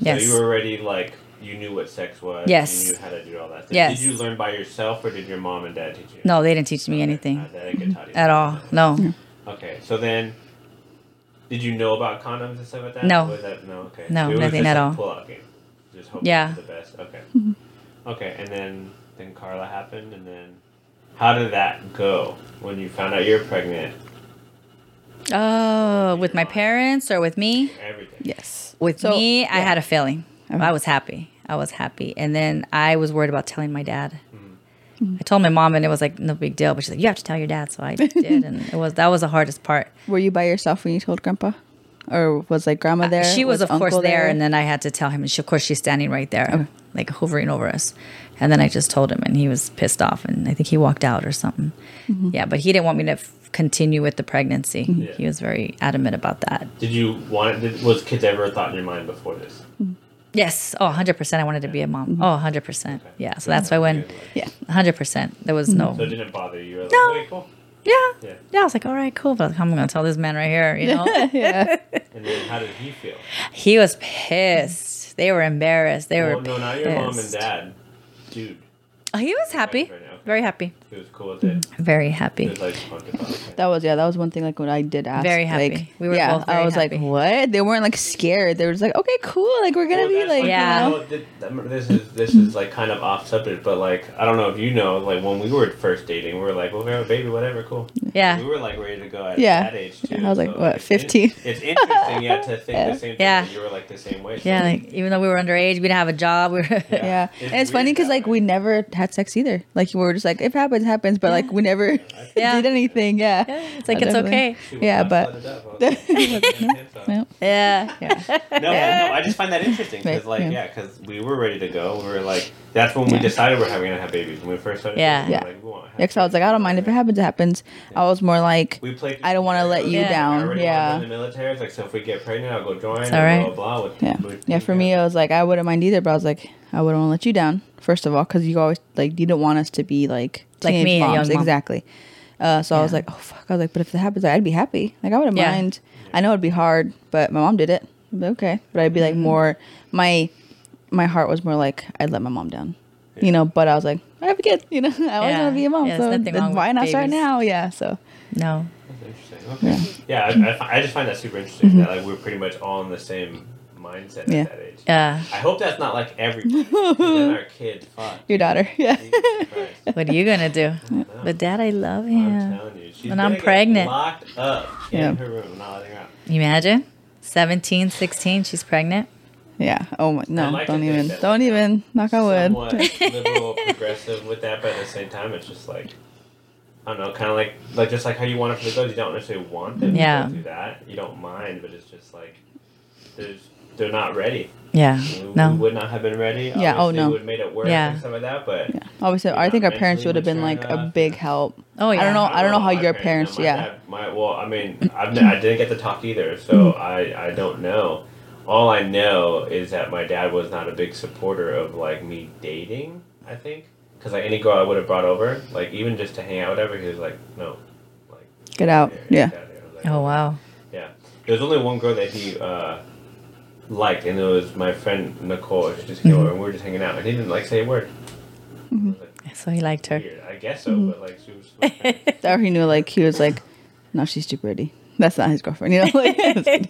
Yes. So you were already like you knew what sex was. Yes. You knew how to do all that. Stuff. Yes. Did you learn by yourself, or did your mom and dad teach you? No, they didn't teach me Okay. anything Uh, they didn't taught you at all. No. Okay, so then, did you know about condoms and stuff like that? No. Was that, no. Okay. No, It was nothing just at all. Pull-out game. Just hope Yeah. for the best. Okay. Okay, and then then Carla happened, and then how did that go when you found out you're pregnant? Oh, with my parents or with me? Everything. yes. With So, me, I had a feeling. Uh-huh. I was happy. I was happy. And then I was worried about telling my dad. Mm-hmm. I told my mom, and it was like no big deal. But she's like, "You have to tell your dad." So I did, and it was that was the hardest part. Were you by yourself when you told grandpa, or was like grandma uh, there? Uh, she was, of course, uncle there, and then I had to tell him, and she, of course, she's standing right there, uh-huh. like hovering over us. And then I just told him, and he was pissed off, and I think he walked out or something. Mm-hmm. Yeah, but he didn't want me to f- continue with the pregnancy. Yeah. He was very adamant about that. Did you want? Did, was kids ever a thought in your mind before this? Yes. Oh, 100%. I wanted to be a Mm-hmm. mom. Oh, 100%. Yeah. So that's why when, Yeah. 100%, there was no. Mm-hmm. So it didn't bother you. You were like, No. okay, cool. Yeah. Yeah. Yeah. I was like, all right, cool. But I'm going to tell this man right here, you know? yeah. And then how did he feel? he was pissed. They were embarrassed. They Well, were no, not your mom and dad. Dude, Oh, he was happy. Right now, okay. Very happy. he was cool with it. Very happy. was like, pumped about it. That was yeah. That was one thing. Like when I did ask, Very happy. Like, We were yeah, both I was happy. like, what? They weren't like scared. They were just like, okay, cool. Like we're gonna Well, be like, like- Yeah. you know? Well, th- th- This is this is like kind of off subject, but like I don't know if you know, like when we were first dating, we were like, well, we have a baby, whatever, cool. Yeah. We were like ready to go at Yeah. that age too. I was like, so what, it's in- 15? It's interesting, yeah, to think Yeah. the same thing. Yeah. You were like the same way. so- Yeah. Like, even though we were underage, we didn't have a job. We were. Yeah, It's and it's funny because like we never had sex either. Like we were just like, if it happens, happens. But like we never Yeah. did anything. Yeah, Yeah, it's like I it's definitely- okay. Yeah, but- flooded up. I was like, No. Yeah. yeah, No, no, I just find that interesting because, like, yeah. yeah, because we were ready to go. We were like, that's when we Yeah. decided we're having to have babies. When we first started, Yeah. dating, we were Yeah. like, we wanna have yeah. Because I was like, I don't mind if it happens, it happens. I was more like, We played. I don't wanna let you Yeah. Down, already yeah. in the military. It's like, so if we get pregnant, I'll go join. All right. Blah blah. blah yeah, yeah. For me, I was like, I wouldn't mind either. But I was like, I wouldn't want to let you down. First of all, because you always like you didn't want us to be like Like me, a young moms, mom. exactly. Uh, so I was like, oh fuck. I was like, but if it happens, I'd be happy. Like I wouldn't Yeah. mind. I know it'd be hard, but my mom did it. I'd okay, but I'd be Mm-hmm. like more. My my heart was more like I'd let my mom down. You know, but I was like, I have a kid. You know, I always Yeah. want to be a mom. Yeah, so then wrong why with not start now? Yeah. So No. That's interesting. Okay. Yeah, I, I, I just find that super interesting that like we're pretty much all in the same mindset. Yeah. at that age. Yeah. I hope that's not like everybody. 'cause then our kids, fuck. your daughter. Yeah. What are you gonna do? But dad, I love him. I'm telling you, she's And I'm gonna get pregnant. locked up Yeah. in her room, not letting her out. Imagine, 17, 16, she's pregnant. Yeah. Oh my. No. like Don't even. that Don't I'm even. Knock on wood. Somewhat liberal, progressive with that, but at the same time, it's just like I don't know, kind of like like just like how you want it for the girls. You don't necessarily want them Yeah. to go through that. You don't mind, but it's just like there's they're not ready. Yeah. We, we No. would not have been ready. Yeah, oh, no. we would have made it work Yeah. and stuff like that, but Yeah. Obviously, I think our parents would have been like mature a big help. Oh yeah. I don't know. I don't know how your parents- parents. my Yeah. dad- my well, I mean, I've, I didn't get to talk either, so I I don't know. All I know is that my dad was not a big supporter of like me dating. I think because like any girl I would have brought over, like even just to hang out, whatever, he was like, no, like Get out. here, Yeah. get out of here. I was like, Oh wow. yeah. There was only one girl that he uh, liked, and it was my friend Nicole. She just came Mm-hmm. over, and we were just hanging out, and he didn't like say a word. Was like, So he liked her. Weird. I guess so, Mm-hmm. but like she was. Was Or he knew like he was like, no, she's too pretty. That's not his girlfriend. You know. Like,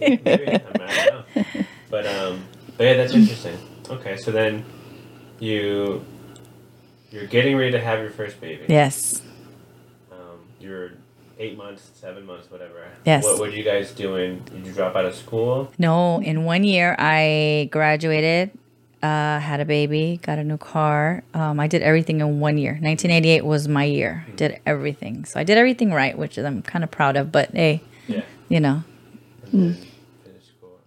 Maybe. I, mean, I don't know. But um, but yeah, that's interesting. Okay, so then you you're getting ready to have your first baby. Yes. Um, you're eight months, seven months, whatever. Yes. What were you guys doing? Did you drop out of school? No, in one year I graduated, uh, had a baby, got a new car. Um, I did everything in one year. 1988 was my year. Did everything. So I did everything right, which I'm kind of proud of. But hey, Yeah. you know, And then finish school.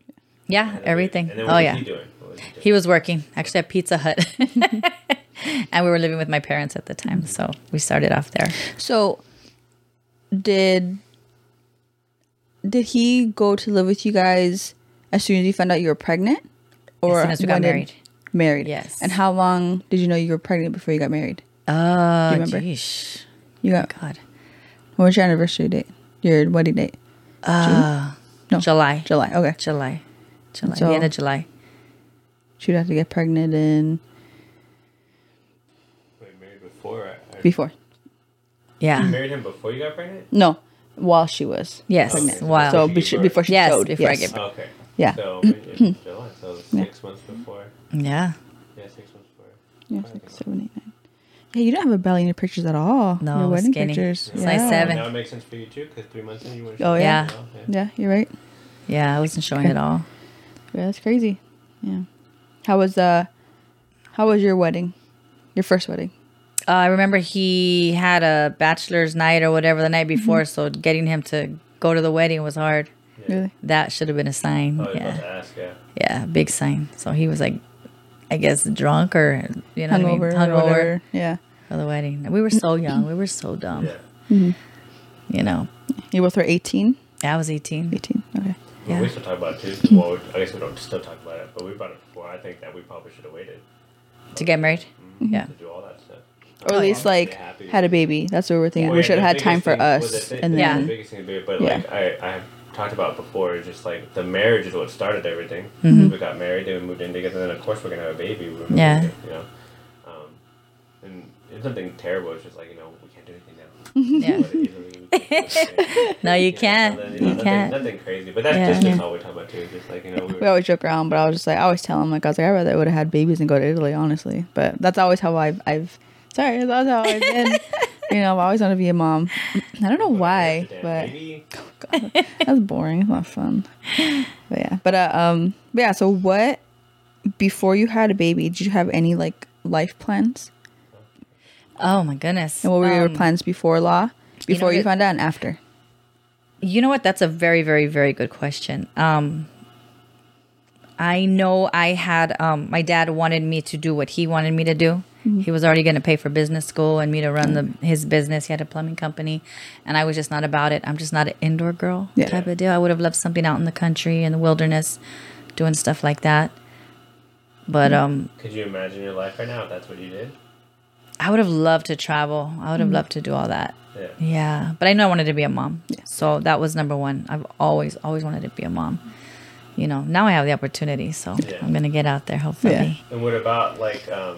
yeah, And everything. And then Oh yeah. he doing? What was he doing? He was working actually at Pizza Hut. and we were living with my parents at the time. So we started off there. so, did did he go to live with you guys as soon as you found out you were pregnant, or as soon as we got married. Married. Yes. And how long did you know you were pregnant before you got married? Oh, remember? geez. You got. God. What was your anniversary date? Your wedding date? Uh, No. July. July. Okay. July. July. So- the end of July. She'd have to get pregnant in Wait, married before? I, I, before. You Yeah. married him before you got pregnant? No, while she was. Yes. Okay. Wow. So She be- before she Yes, showed. before I yes. gave birth. Oh, okay. Yeah. So in July, so six months before. yeah. Yeah, six months before. Yeah, six, seven, eight, nine. Yeah, you don't have a belly in your pictures at all. No, your I was wedding skinny. pictures. It's yeah. like seven. Now it makes sense for you too, because three months in you went. Oh, yeah. yeah. Yeah, you're right. Yeah. I wasn't showing at all. Yeah, that's crazy. Yeah. How was uh how was your wedding? Your first wedding? Uh, I remember he had a bachelor's night or whatever the night Mm-hmm. before, so getting him to go to the wedding was hard. Really? That should have been a sign. Oh, I about yeah. to ask, yeah. Yeah, big sign. So he was like, I guess drunk or you know, what I mean? Hungover. or hungover. Yeah. for the wedding. We were so young. We were so dumb. Yeah. You know, You both were 18? I was 18. 18. Okay. Well, Yeah. we still talk about it too. Well, I guess we don't still talk about it, but we brought it before. before. I think that we probably should have waited To get married. Mhm, Yeah. to do all that stuff. Or at least like had a baby. That's what we're thinking. Well, we should have had time for thing- well, the us, thi- and the biggest thing to be, but Yeah. like I, I have talked about before, just like the marriage is what started everything. Mhm. We got married, then we moved in together, and then of course we're gonna have a baby. We're Yeah. moving, you know, um, and it's nothing terrible. It's just like you know we can't do anything now. Yeah. But easily can't. No, you You know, can't. so then, You nothing, can't. Nothing crazy, but that's Yeah. just, just all we talk about too. Just like you know, we we always joke around. But I was just like, I always tell him like I was like, I rather would have had babies and go to Italy, honestly. But that's always how I've I've sorry, that's how I've been. you know, I've always want to be a mom. I don't know why, but maybe God, that's boring. It's not fun. But yeah, but uh, um, but yeah. So what? Before you had a baby, did you have any like life plans? Oh my goodness. And what were your Um, plans before law? you know Before you, what- found out and after? You know what? That's a very, very, very good question. Um, I know I had um, my dad wanted me to do what he wanted me to do. Mm-hmm. He was already going to pay for business school and me to run the his business. He had a plumbing company, and I was just not about it. I'm just not an indoor girl Yeah. type of deal. I would have loved something out in the country in the wilderness, doing stuff like that. But Mm-hmm. um, could you imagine your life right now if that's what you did? I would have loved to travel. I would have Mm-hmm. loved to do all that. Yeah. Yeah, but I know I wanted to be a mom. So that was number one. I've always, always wanted to be a mom. You know, now I have the opportunity, so Yeah. I'm gonna get out there. Hopefully, Yeah. And what about like um,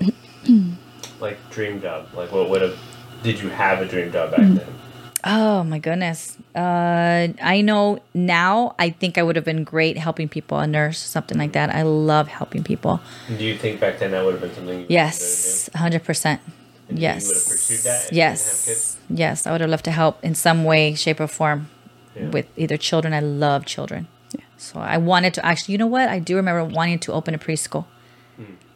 like dream job? Like what would have? Did you have a dream job back Mm. then? Oh my goodness. Uh, I know now. I think I would have been great helping people, a nurse, something like that. I love helping people. Do you think back then that would have been something? You Yes, hundred percent. And you Yes. would have pursued that if you didn't have yes. kids? Yes. I would have loved to help in some way, shape, or form Yeah. with either children. I love children. So I wanted to actually, you know what? I do remember wanting to open a preschool.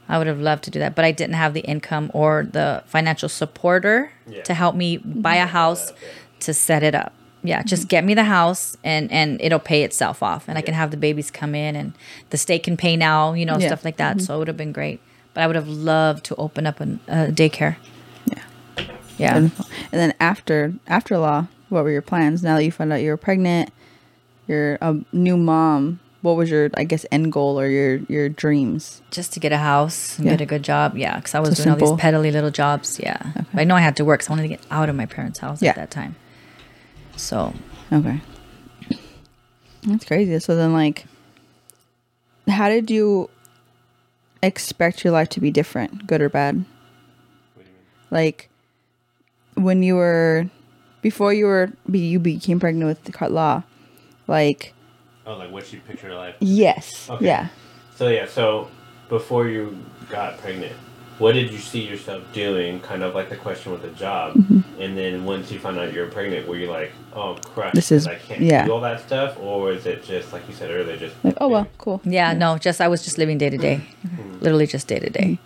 I would have loved to do that, but I didn't have the income or the financial supporter Yeah. to help me buy a house up, yeah. to set it up. Yeah, just mm-hmm. get me the house and and it'll pay itself off, and I can have the babies come in, and the state can pay now, you know, Yeah. stuff like that. Mm-hmm. So it would have been great. But I would have loved to open up an- a daycare. Yeah. Yeah. And, and then after after law, what were your plans? Now that you found out you were pregnant, you're a new mom. What was your, I guess, end goal or your your dreams? just to get a house and Yeah. get a good job. Yeah, because I was So doing all these peddly little jobs. Yeah, but I know I had to work, so I wanted to get out of my parents' house Yeah. at that time. So Okay, that's crazy. So then, like, how did you expect your life to be different, good or bad? What do you mean? Like, when you were before you were be you became pregnant with the law, like Oh, like what you picture your life? yes, Okay. yeah. So yeah, so before you got pregnant, what did you see yourself doing? Kind of like the question with the job, Mm-hmm. and then once you found out you were pregnant, were you like, "Oh crap, This is- I can't yeah. do all that stuff," or is it just like you said earlier, just Like, oh well, cool. yeah, no, just I was just living day to day, literally just day to day.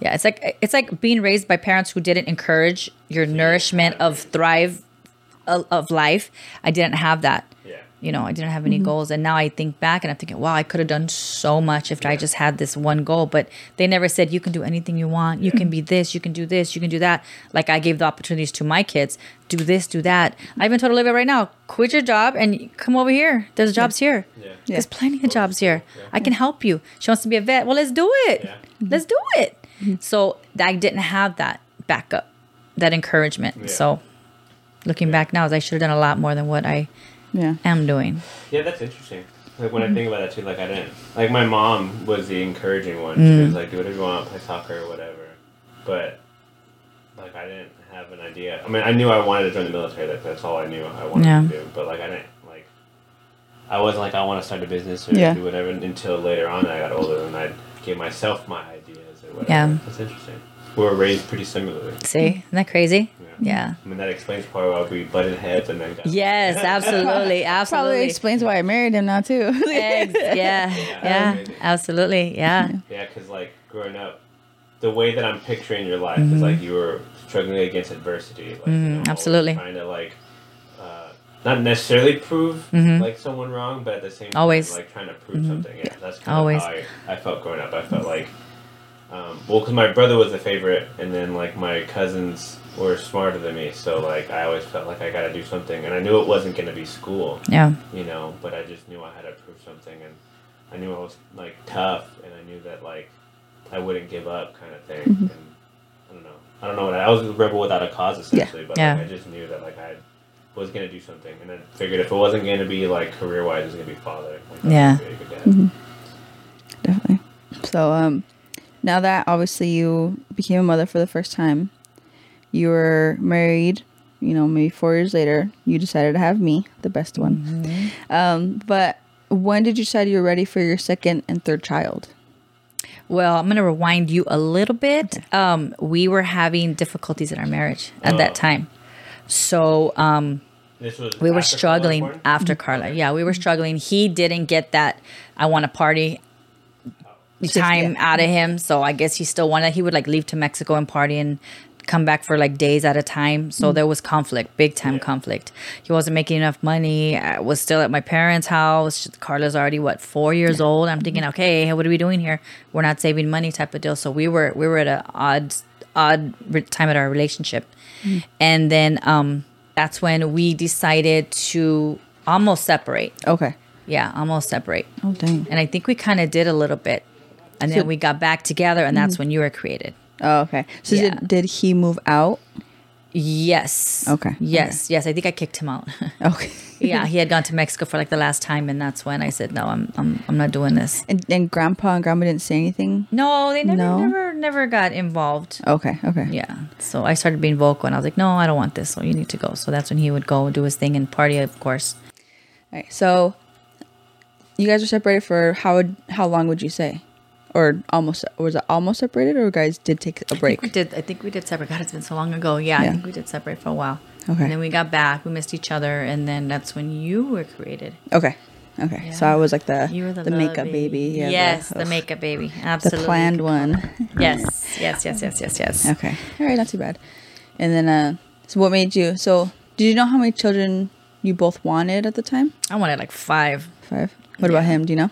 Yeah, it's like it's like being raised by parents who didn't encourage your nourishment of thrive of, of life. I didn't have that. Yeah, you know, I didn't have any mm-hmm. goals. And now I think back and I'm thinking, wow, I could have done so much if I just had this one goal. But they never said, you can do anything you want. You can be mm-hmm. this, you can do this, you can do that. Like I gave the opportunities to my kids do this, do that. I even told Olivia right now, quit your job and come over here. There's jobs here. yeah, There's plenty of jobs here. Yeah. I can help you. She wants to be a vet. Well, let's do it. Yeah. Let's do it. Mm-hmm. So I didn't have that backup, that encouragement. Yeah. So looking back now, is I should have done a lot more than what I Yeah. am doing. yeah. That's interesting. Like when I think about that too, like I didn't like my mom was the encouraging one. Mm. She was like, "Do whatever you want, play soccer or whatever," but like I didn't have an idea. I mean, I knew I wanted to join the military. Like that's all I knew I wanted Yeah. to do. But like I didn't like. I wasn't like I want to start a business or Yeah. do whatever until later on. I got older and I gave myself my ideas or whatever. Yeah. that's interesting. We were raised pretty similarly. See, isn't that crazy? Yeah. Yeah. I mean, that explains part why we butted heads and then got. Yes, absolutely, Probably absolutely. explains why I married him now too. Eggs, yeah, yeah, crazy. absolutely, yeah, Yeah, because like growing up, the way that I'm picturing your life is like you were struggling against adversity. Like, you know, Mm-hmm. absolutely. Trying to like, uh, not necessarily prove like someone wrong, but at the same time, Mm-hmm. Always. Mm-hmm. like trying to prove something. Yeah, that's kind Always. of how I, I felt growing up. I felt like, um, well, because my brother was the favorite, and then like my cousins were smarter than me, so like I always felt like I got to do something, and I knew it wasn't going to be school yeah. you know, but I just knew I had to prove something and I knew I was like tough, and I knew that like I wouldn't give up, kind of thing. Mm-hmm. And I don't know. I don't know what I, I was a rebel without a cause essentially, but Yeah. Like, I just knew that like I was gonna do something, and I figured if it wasn't gonna be like career wise, it was gonna be father. Like, Yeah. gonna be a good dad. Definitely. So, um, now that obviously you became a mother for the first time, you were married. You know, maybe four years later, you decided to have me, the best one. Um, but when did you decide you were ready for your second and third child? Well, I'm going to rewind you a little bit. Um, we were having difficulties in our marriage at Oh. that time. So um, we were after Carla struggling after Carla. Yeah, we were struggling. He didn't get that I want to party time out of him. So I guess he still wanted, he would like leave to Mexico and party and come back for like days at a time. So mm. there was conflict, big time Yeah. conflict. He wasn't making enough money. I was still at my parents' house. Carla's already what four years old. I'm mm-hmm. thinking, okay, what are we doing here? We're not saving money, type of deal. So we were we were at an odd odd re- time at our relationship, mm. and then um, that's when we decided to almost separate. Okay. Yeah, almost separate. Oh, dang. And I think we kind of did a little bit. And then we got back together, and that's mm. when you were created. Oh, okay. So Yeah. did, did he move out? Yes. Okay, Yes. Yes. I think I kicked him out. Okay. yeah, he had gone to Mexico for like the last time, and that's when I said, "No, I'm, I'm, I'm not doing this." And, and grandpa and grandma didn't say anything? No, they never, No? never, never got involved. Okay. Okay. Yeah. So I started being vocal, and I was like, "No, I don't want this. So you need to go." So that's when he would go do his thing and party, of course. All right. So you guys were separated for how would, how long would you say? Or almost was it almost separated or guys did take a break? I We did. I think we did separate. God, it's been so long ago. Yeah, Yeah. I think we did separate for a while. Okay. And then we got back. We missed each other, and then that's when you were created. Okay. Okay. So I was like the the, the, makeup baby. Yeah, yes, the, ugh, makeup baby. Absolutely. The planned one. Yes, yes, yes, yes, yes, yes. Okay. All right, not too bad. And then uh so what made you so did you know how many children you both wanted at the time? I wanted like five. Five. What about him? Do you know?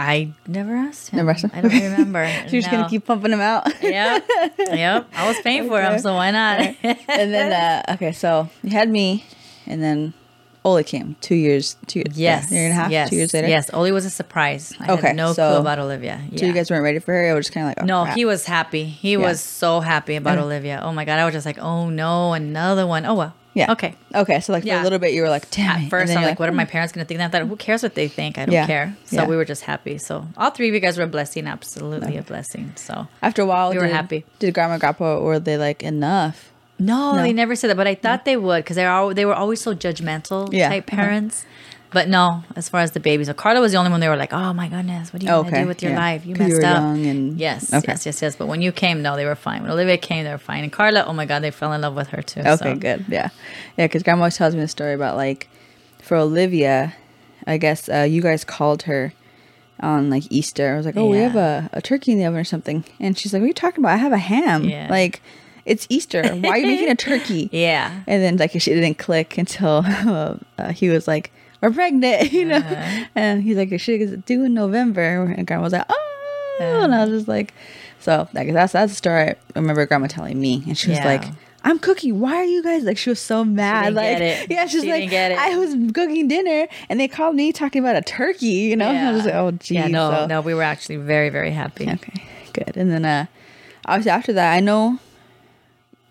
I never asked him. Never asked him? I don't Okay. remember. You're just gonna keep pumping him out. Yep. Yep. I was paying for him, so why not? and then uh okay, so you had me and then Oli came two years two years yes. yeah, year and a half, yes. two years later. Yes. Oli was a surprise. I Okay, had no so- clue about Olivia. Yeah. So you guys weren't ready for her. It was just kinda like oh, no, crap. he was happy. He Yeah. was so happy about Yeah. Olivia. Oh my god, I was just like, oh no, another one. Oh well. Yeah. Okay. Okay, so like for a little bit you were like, damn. At And first, I'm you're like, what are "Hmm." my parents going to think? And I thought, who cares what they think? I don't Yeah. care. So Yeah. we were just happy. So all three of you guys were a blessing, absolutely a blessing. So After a while, We were happy. Did grandma and grandpa were they like enough? no, No. they never said that, but I thought they would because they are they were always so judgmental Yeah. type Uh-huh. But no, as far as the babies, so Carla was the only one they were like, oh my goodness, what are you going to Okay, do with your yeah. life? You messed were up. and- yes, okay. yes, yes, yes. But when you came, no, they were fine. When Olivia came, they were fine. And Carla, oh my god, they fell in love with her too. Okay, so. good. Yeah, yeah. Because grandma always tells me the story about like for Olivia, I guess uh, you guys called her on like Easter. I was like, oh, we have a, a turkey in the oven or something, and she's like, what are you talking about? I have a ham. Yeah. Like, it's Easter. Why are you making a turkey? Yeah. And then like she didn't click until uh, he was like, "We're pregnant," you know. Uh-huh. And he's like, "She is due in November," and Grandma was like, "Oh," and I was just like, "So guess that's that's the story I remember Grandma telling me." And she was Yeah. like, "I'm cooking. Why are you guys like?" She was so mad. didn't like, get it. yeah, she's She like, didn't get it. "I was cooking dinner, and they called me talking about a turkey," you know. And I was like, "Oh, geez." Yeah, no, So- no, we were actually very, very happy. Okay, good. And then uh obviously after that, I know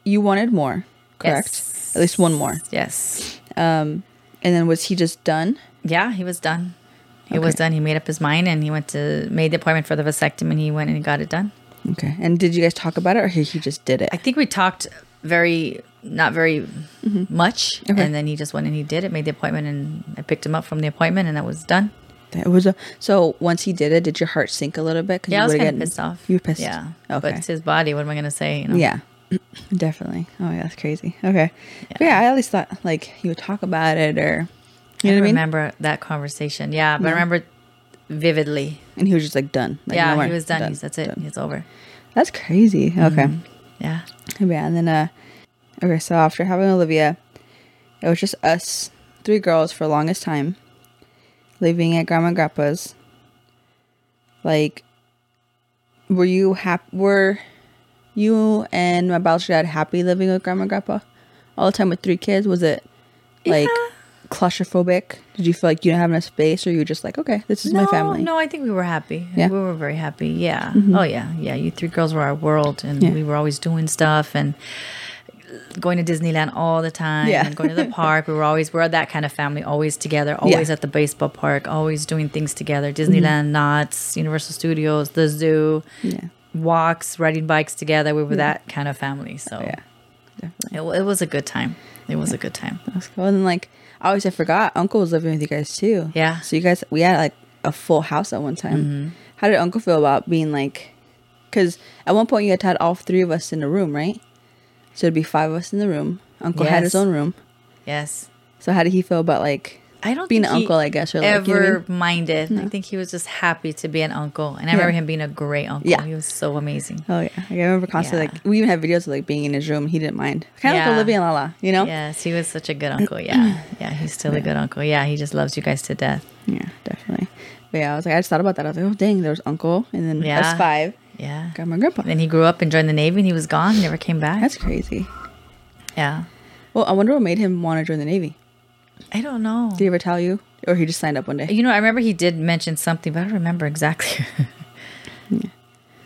you wanted more, correct? Yes. At least one more. Yes. Um, and then was he just done? Yeah, he was done. He was done. He made up his mind and he went to made the appointment for the vasectomy and he went and he got it done. Okay. And did you guys talk about it, or he, he just did it? I think we talked very not very much Mm-hmm. Okay. and then he just went and he did it, made the appointment and I picked him up from the appointment and that was done. It was a so once he did it, did your heart sink a little bit? 'Cause Yeah, you I was kind of pissed off. You were pissed. Yeah. Okay. But it's his body. What am I going to say? You know? yeah. Definitely. Oh yeah, that's crazy. Okay. But yeah, I at least thought like he would talk about it, or you I know I mean. remember that conversation. Yeah, but I remember vividly. And he was just like done. Like, yeah, no more. he was done. He's, that's it. Done. It's over. That's crazy. Okay. Yeah. Yeah, and then uh okay, so after having Olivia, it was just us three girls for the longest time, living at Grandma and Grandpa's. Like, were you happy? Were you and my biological dad happy living with Grandma and Grandpa all the time with three kids? Was it like claustrophobic? Did you feel like you didn't have enough space, or you were just like, okay, this is my family? No, I think we were happy. Yeah? Mm-hmm. We were very happy. Yeah. Oh yeah. Yeah. You three girls were our world and Yeah. we were always doing stuff and going to Disneyland all the time Yeah. and going to the park. We were always we're that kind of family, always together, always at the baseball park, always doing things together. Disneyland, Knott's, Universal Studios, the zoo, Mm-hmm. Yeah. Walks, riding bikes together. We were that kind of family. So Yeah. Definitely. it, it was a good time. It was a good time. That's cool. And then, like, I always I forgot Uncle was living with you guys too. Yeah. So you guys, we had like a full house at one time. Mm-hmm. How did Uncle feel about being like? Because at one point you had had all three of us in a room, right? So it'd be five of us in the room. Uncle had his own room. Yes. So how did he feel about like I don't being think an he uncle? I guess or like you know I ever mean? minded. I think he was just happy to be an uncle, and I Yeah. remember him being a great uncle. Yeah. he was so amazing. Oh yeah, Like, I remember constantly Yeah. like we even had videos of like being in his room. He didn't mind. Kind of Yeah. like Olivia and Lala, you know? Yes, he was such a good uncle. Yeah, yeah, he's still a good uncle. Yeah, he just loves you guys to death. Yeah, definitely. But yeah, I was like, I just thought about that. I was like, oh dang, there was Uncle, and then Yeah. us five. Yeah. Got my grandpa. Then he grew up and joined the Navy, and he was gone, never came back. That's crazy. yeah. Well, I wonder what made him want to join the Navy. I don't know. Did he ever tell you, or he just signed up one day? You know, I remember he did mention something, but I don't remember exactly.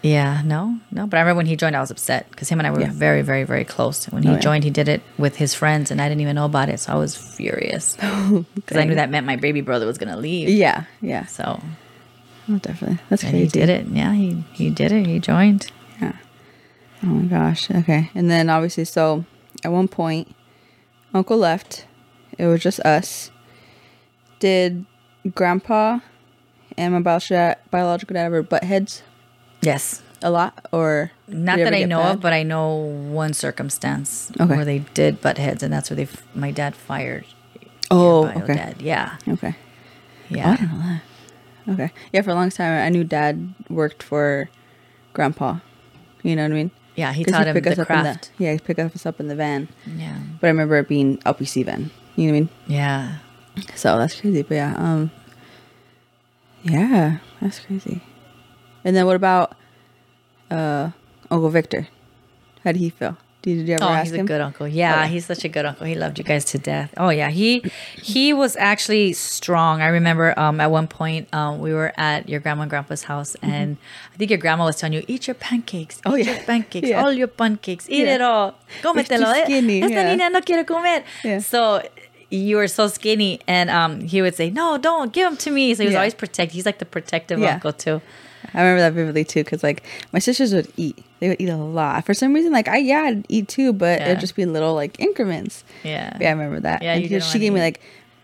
yeah, no, no. But I remember when he joined, I was upset because him and I were Yeah. very, very, very close. When he Oh, yeah. joined, he did it with his friends, and I didn't even know about it. So I was furious because I knew that meant my baby brother was going to leave. Yeah, yeah, So oh, definitely. That's crazy. he did it. Yeah, he, he did it. He joined. Yeah. Oh my gosh. Okay. And then obviously, so at one point, Uncle left. It was just us. Did Grandpa and my biological dad, biological dad ever butt heads Yes. a lot, or Not did it that ever I get know bad? of, but I know one circumstance Okay. where they did butt heads, and that's where they f- my dad fired. Oh, bio okay. Dad. Yeah. Okay. Yeah. Oh, I didn't know that. Okay. Yeah, for a long time, I knew Dad worked for Grandpa. You know what I mean? Yeah. He 'Cause taught him pick the up in craft. yeah, he'd pick us up in the van. Yeah. But I remember it being LPC van. You know what I mean? Yeah. So that's crazy. But yeah, um, yeah, that's crazy. And then what about uh Uncle Victor? How did he feel? Did you ever Oh, ask he's a good uncle. Yeah, Okay. he's such a good uncle. He loved you guys to death. Oh yeah, he he was actually strong. I remember um, at one point um, we were at your grandma and grandpa's house, and I think your grandma was telling you, "Eat your pancakes. Mm-hmm. Oh, eat yeah. your pancakes. Yeah. All your pancakes. Eat Yeah. it all. Cómetelo. too eh. skinny, Esta yeah. niña no quiere comer." Yeah. So you were so skinny, and um, he would say, "No, don't give them to me." So he was Yeah. always protect. He's like the protective Yeah. uncle too. I remember that vividly too, because like my sisters would eat. They would eat a lot. For some reason, like I yeah, I'd eat too, but Yeah. it'd just be little like increments. Yeah. Yeah, I remember that. Yeah, and she gave me like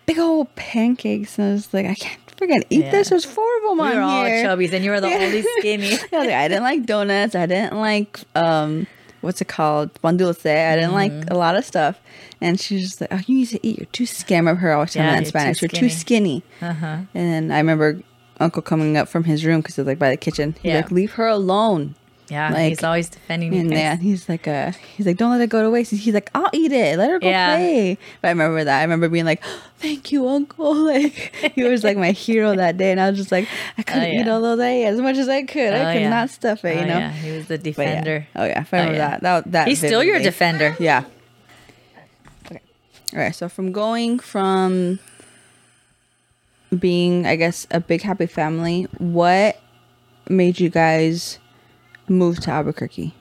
big old pancakes, and I was like, I can't freaking eat Yeah. this. There's four of them We on were all chubbies, and you were the Yeah. only skinny. I, like, I didn't like donuts. I didn't like um, what's it called, pan dulce. I didn't like Mm-hmm. a lot of stuff. And she's just like, "Oh, you need to eat. You're too skinny." I remember her always telling Yeah, that in you're too Spanish. You're too skinny. Uh-huh. And I remember Uncle coming up from his room because it was like by the kitchen. He's Yeah. like, "Leave her alone." Yeah, Like, he's always defending. And yeah, he's like, uh, he's like, don't let it go to waste. He's like, I'll eat it. Let her go Yeah. play. But I remember that. I remember being like, thank you, uncle. Like he was like my hero that day, and I was just like, I couldn't eat yeah. all those eggs as much as I could. I Oh, could yeah. not stuff it. Oh, You know. yeah, he was the defender. Oh yeah, I remember yeah. that. That that. He's still your defender. Yeah. Okay. All right. So from going from being, I guess, a big happy family, what made you guys move to Albuquerque?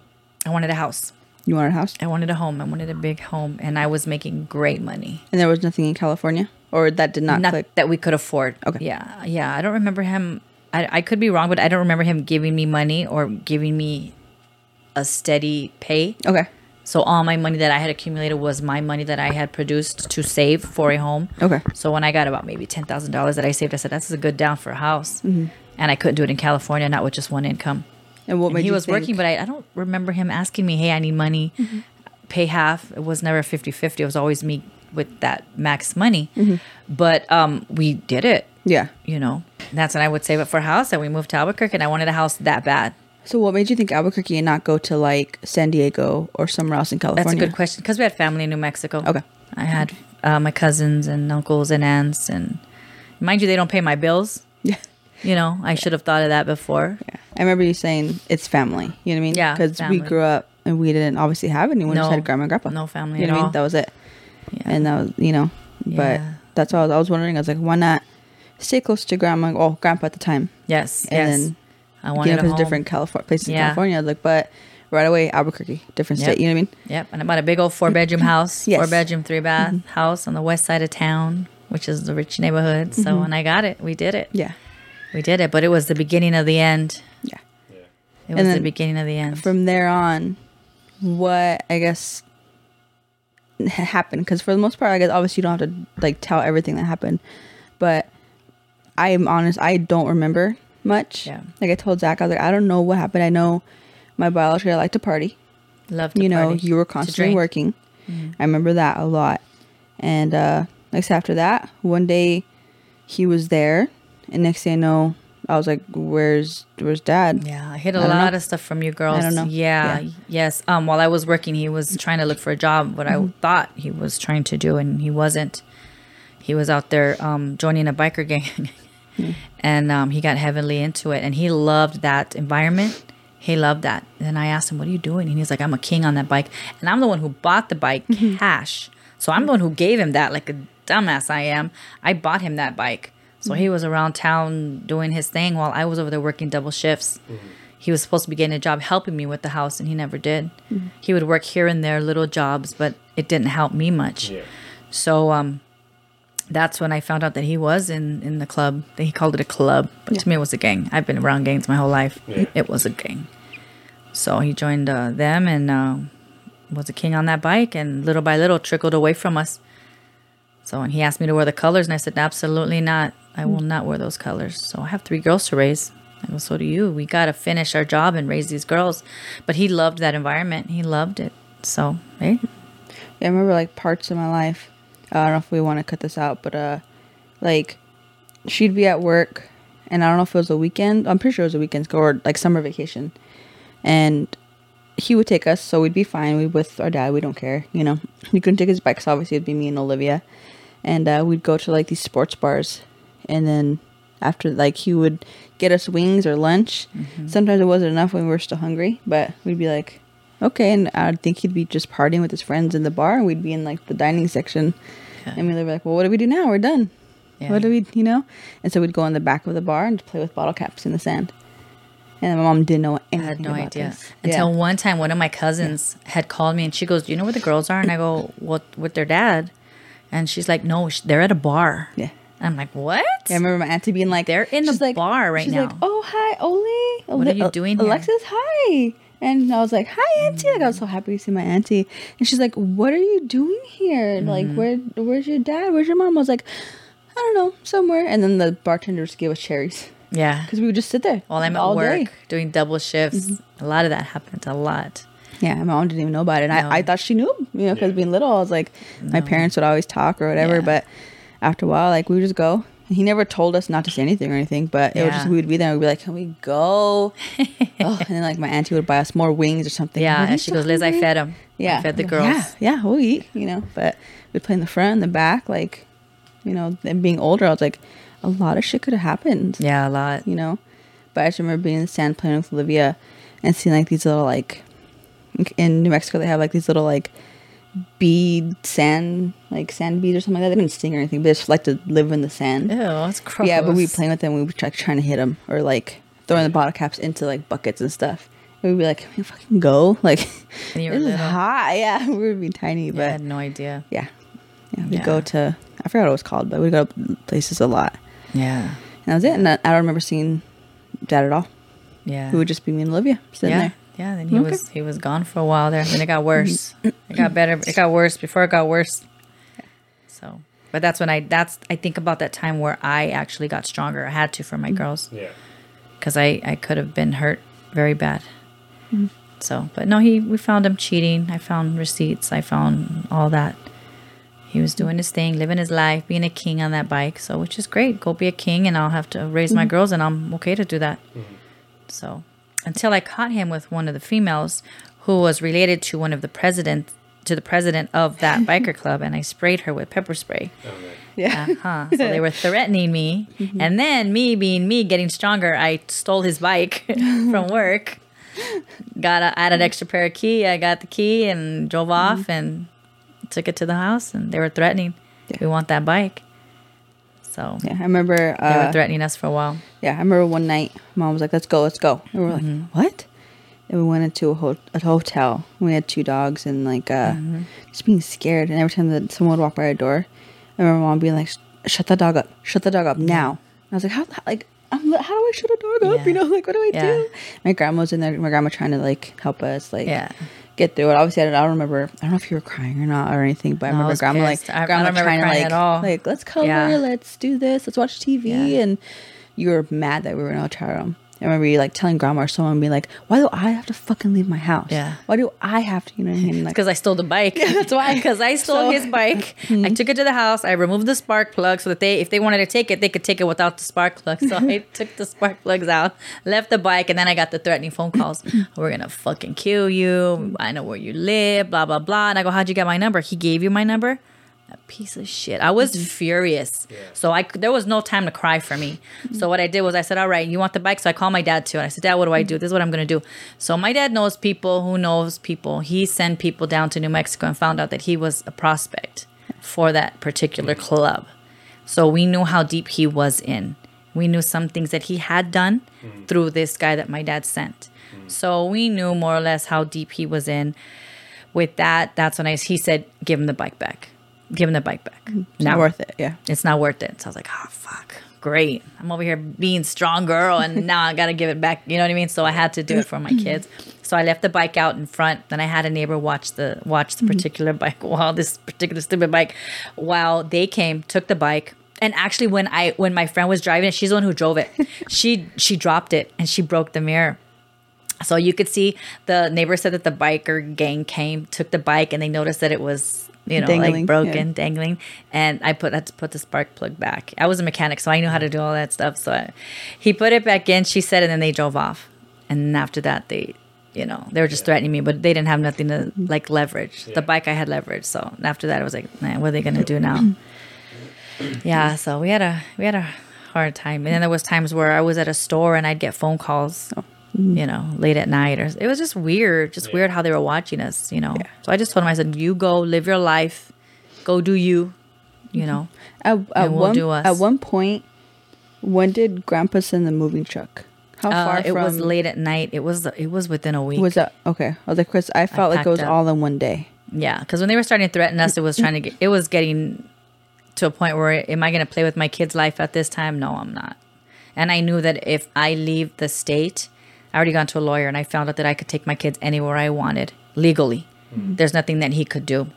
I wanted a house. You wanted a house, I wanted a home. I wanted a big home, and I was making great money. and there was nothing in California, or that did not, Not click. that we could afford. Okay. Yeah, yeah. I don't remember him. I, I could be wrong, but I don't remember him giving me money or giving me a steady pay. Okay. So all my money that I had accumulated was my money that I had produced to save for a home. Okay. So when I got about maybe ten thousand dollars that I saved, I said that's a good down for a house, Mm-hmm. and I couldn't do it in California, not with just one income. And what And he was think- working, but I, I don't remember him asking me, "Hey, I need money, Mm-hmm. pay half." It was never 50-50. It was always me with that max money. Mm-hmm. But um, we did it. Yeah. You know, that's when I would save up for a house, and we moved to Albuquerque, and I wanted a house that bad. So what made you think Albuquerque and not go to like San Diego or somewhere else in California? That's a good question because we had family in New Mexico. Okay. I had uh, my cousins and uncles and aunts, and mind you, they don't pay my bills. Yeah. You know, I should have thought of that before. Yeah. I remember you saying it's family. You know what I mean? Yeah, Because we grew up and we didn't obviously have anyone. We just No. had grandma and grandpa. No family You know at what I mean? That was it. Yeah. And that was, you know, but Yeah. That's all I was wondering. I was like, why not stay close to grandma? Well, grandpa at the time. Yes, And yes. then I You wanted know, a because different California places in California. I was like, but right away, Albuquerque, different Yep. state. You know what I mean? Yep, and I bought a big old four bedroom house, Yes. Mm-hmm. four bedroom, three bath house on the west side of town, which is the rich neighborhood. Mm-hmm. So when I got it, we did it. Yeah. We did it, but it was the beginning of the end. Yeah. Yeah. It was the beginning of the end. From there on, what I guess happened? Because for the most part, I guess obviously you don't have to like tell everything that happened, but I am honest, I don't remember much. Yeah. Like I told Zach, I was like, I don't know what happened. I know my biology, I like to party. Love to you know, you were constantly working. I remember that a lot. And uh next after that, one day he was there and next thing I know, I was like, Where's where's dad? Yeah, I hit a I lot know. of stuff from you girls. don't know. Yeah, Yeah. yes. Um, while I was working, he was trying to look for a job. What Mm-hmm. I thought he was trying to do, and he wasn't. He was out there um, joining a biker gang, Mm. and um, he got heavily into it. And he loved that environment. He loved that. And I asked him, "What are you doing?" And he's like, "I'm a king on that bike, and I'm the one who bought the bike Mm-hmm. cash. So I'm the one who gave him that, like a dumbass I am. I bought him that bike." So Mm-hmm. he was around town doing his thing while I was over there working double shifts. He was supposed to be getting a job helping me with the house, and he never did. He would work here and there, little jobs, but it didn't help me much. Yeah. So um, that's when I found out that he was in, in the club. He called it a club, but to me it was a gang. I've been around gangs my whole life. Yeah. It was a gang. So he joined uh, them and uh, was a king on that bike, and little by little trickled away from us. So when he asked me to wear the colors, and I said, absolutely not. I will not wear those colors. So I have three girls to raise. I go, so do you. We got to finish our job and raise these girls. But he loved that environment. He loved it. So, hey, Yeah, I remember like parts of my life. I don't know if we want to cut this out, but uh, like she'd be at work, and I don't know if it was a weekend. I'm pretty sure it was a weekend or like summer vacation, and he would take us, so we'd be fine. We with our dad, we don't care, you know. He couldn't take his bike, so obviously it'd be me and Olivia, and uh, we'd go to like these sports bars, and then after like he would get us wings or lunch. Mm-hmm. Sometimes it wasn't enough when we were still hungry, but we'd be like, okay. And I'd think he'd be just partying with his friends in the bar, and we'd be in like the dining section. And we'd be like, well, what do we do now? We're done. Yeah. What do we, you know? And so we'd go in the back of the bar and play with bottle caps in the sand. And my mom didn't know I anything had no about idea this. until Yeah. one time one of my cousins had called me and she goes, "Do you know where the girls are?" And I go, "What with their dad?" And she's like, "No, they're at a bar." Yeah. I'm like, "What?" Yeah, I remember my auntie being like, They're in the like- bar right she's now. like, oh hi, Oli. What are you doing here?" Alexis, hi. And I was like, hi, auntie. Like I was so happy to see my auntie. And she's like, what are you doing here? Like, Mm-hmm. where, where's your dad? Where's your mom? I was like, I don't know, somewhere. And then the bartenders gave us cherries Yeah. because we would just sit there While I'm at all work day. Mm-hmm. doing double shifts, a lot of that happens. A lot. Yeah, my mom didn't even know about it. And No. I, I thought she knew, you know, because Yeah. being little, I was like, my parents would always talk or whatever. Yeah. But after a while, like, we would just go. He never told us not to say anything or anything, but it was just, we would be there and we'd be like, can we go? oh, and then, like, my auntie would buy us more wings or something. Yeah. And she so goes, "Liz, I fed them. Yeah. I fed the Yeah, girls." Yeah, yeah, we'll eat, you know. But we'd play in the front and the back. Like, you know, and being older, I was like, a lot of shit could have happened Yeah, a lot. you know. But I just remember being in the sand playing with Olivia and seeing like these little like in New Mexico they have like these little like bead sand like sand beads or something like that. They didn't sting or anything, but they just like to live in the sand. Ew, that's gross. Yeah, but we'd be playing with them. We would try trying to hit them or like throwing the bottle caps into like buckets and stuff. And we'd be like, "Can we fucking go!" Like And you were this is hot. Yeah, we would be tiny, Yeah, I had no idea. yeah, yeah. We'd Yeah. go to I forgot what it was called, but we'd go to places a lot. Yeah. And that was it. And I, I don't remember seeing dad at all. Yeah. It would just be me and Olivia sitting yeah. there. Yeah, then he Okay. was he was gone for a while there. Then it got worse. it got better. It got worse before it got worse. So, but that's when I that's I think about that time where I actually got stronger. I had to for my mm-hmm. girls Yeah. because I I could have been hurt very bad. Mm-hmm. So, but no, he we found him cheating. I found receipts. I found all that. He was doing his thing, living his life, being a king on that bike. So, which is great. Go be a king, and I'll have to raise my mm-hmm. girls, and I'm okay to do that. So, until I caught him with one of the females who was related to one of the president to the president of that biker club, and I sprayed her with pepper spray. Oh, man. Yeah. Uh-huh. So they were threatening me, and then me being me, getting stronger, I stole his bike from work. Got a, an extra pair of key. I got the key and drove off and took it to the house. And they were threatening, Yeah. "We want that bike." So Yeah, I remember. they were Uh, threatening us for a while. yeah, I remember one night, mom was like, "Let's go, let's go," and we were like, Mm-hmm. "What?" And we went into a, ho- a hotel. We had two dogs and like uh, Mm-hmm. just being scared. And every time that someone would walk by our door, I remember mom being like, "Shut the dog up! Shut the dog up now!" And I was like, "How? how- like, I'm, how do I shut a dog up? Yeah. You know, like, what do I Yeah. do?" My grandma was in there. My grandma trying to like help us, like, Yeah. Get through it. Obviously, I don't, I don't remember. I don't know if you were crying or not or anything, but I I remember was grandma pissed. like I- I grandma don't trying to like at all. like let's cover, Yeah. let's do this, let's watch TV, Yeah. and you were mad that we were in a hotel room. I remember you like telling grandma or someone be like, "Why do I have to fucking leave my house? Yeah. Why do I have to? You know what I mean? Like, Because I stole the bike. that's why. Because I stole So- his bike. I mm-hmm. took it to the house. I removed the spark plug so that they, if they wanted to take it, they could take it without the spark plug. So I took the spark plugs out, left the bike, and then I got the threatening phone calls. We're gonna fucking kill you. I know where you live. Blah blah blah. And I go, how'd you get my number? He gave you my number. A piece of shit. I was mm-hmm. furious. So I there was no time to cry for me. So what I did was I said, "All right, you want the bike?" So I called my dad too, and I said, "Dad, what do I do? Mm-hmm. This is what I'm gonna do." So my dad knows people who knows people. He sent people down to New Mexico and found out that he was a prospect for that particular mm-hmm. club. So we knew how deep he was in. We knew some things that he had done through this guy that my dad sent. So we knew more or less how deep he was in. With that, that's when I he said, "Give him the bike back. Give him the bike back." it's not worth it. Yeah. it's not worth it. So I was like, oh fuck, great. I'm over here being strong girl, and now I gotta give it back. You know what I mean? So I had to do it for my kids. So I left the bike out in front. Then I had a neighbor watch the watch the mm-hmm. particular bike while this particular stupid bike, while they came, took the bike. And actually, when I when my friend was driving it, she's the one who drove it. she she dropped it and she broke the mirror. So you could see the neighbor said that the biker gang came, took the bike, and they noticed that it was, you know, Dangling, like broken, yeah. dangling. And I put had to put the spark plug back. I was a mechanic, so I knew how to do all that stuff. So I, he put it back in. She said, and then they drove off. And after that, they, you know, they were just threatening me, but they didn't have nothing to mm-hmm. like leverage. The bike I had leverage. So after that, I was like, man, what are they gonna do now? yeah. So we had a we had a hard time, and then there was times where I was at a store and I'd get phone calls oh. You know, late at night or it was just weird, just weird how they were watching us, you know. So I just told him, I said, you go live your life, go do you, you know. At, at And we'll one do us. at one point, when did Grandpa send the moving truck? How Uh, far it from was late at night. It was it was within a week. Was that okay? I was like, Chris, I felt like it was up. all in one day. Yeah, because when they were starting to threaten us, it was trying to get. It was getting to a point where, am I going to play with my kid's life at this time? No, I'm not. And I knew that if I leave the state, I already gone to a lawyer, and I found out that I could take my kids anywhere I wanted legally. There's nothing that he could do.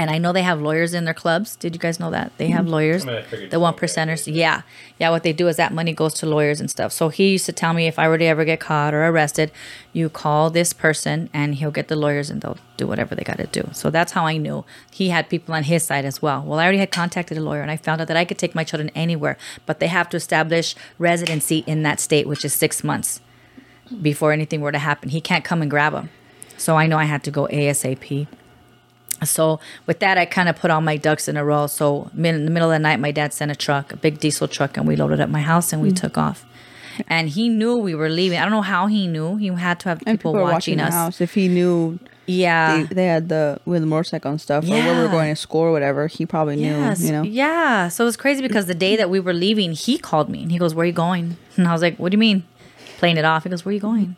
And I know they have lawyers in their clubs. Did you guys know that they have lawyers? I mean, The one something like that. percenters. Yeah, yeah. What they do is that money goes to lawyers and stuff. So he used to tell me if I were to ever get caught or arrested, you call this person and he'll get the lawyers and they'll do whatever they got to do. So that's how I knew he had people on his side as well. Well, I already had contacted a lawyer and I found out that I could take my children anywhere, but they have to establish residency in that state, which is six months before anything were to happen. He can't come and grab them. So I know I had to go ASAP. So with that, I kind of put all my ducks in a row. So in the middle of the night, my dad sent a truck, a big diesel truck, and we loaded up my house and we mm. took off. And he knew we were leaving. I don't know how he knew. He had to have people, people, watching, watching us. If he knew Yeah. they, they had the with the motorcycle and stuff, or where we were going to school or whatever, he probably knew. Yes. You know, Yeah. So it was crazy because the day that we were leaving, he called me and he goes, Where are you going? And I was like, What do you mean? Playing it off. He goes, Where are you going?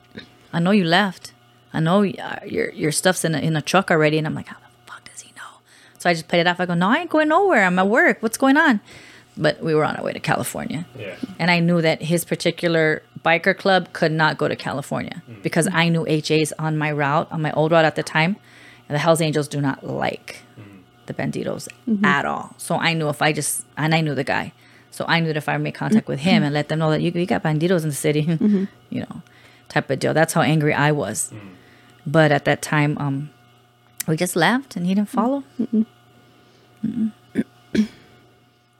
I know you left. I know uh, your your stuff's in a, in a truck already. And I'm like, How the fuck does he know? So I just played it off. I go, No, I ain't going nowhere. I'm at work. What's going on? But we were on our way to California. Yeah. And I knew that his particular biker club could not go to California hmm. because I knew HAs on my route, on my old route at the time. And the Hells Angels do not like hmm. the Bandidos mm-hmm. at all. So I knew if I just, and I knew the guy. So I knew that if I made contact with him and let them know that you, you got Bandidos in the city, you know, type of deal. That's how angry I was. But at that time, um, we just left and he didn't follow. Mm-mm.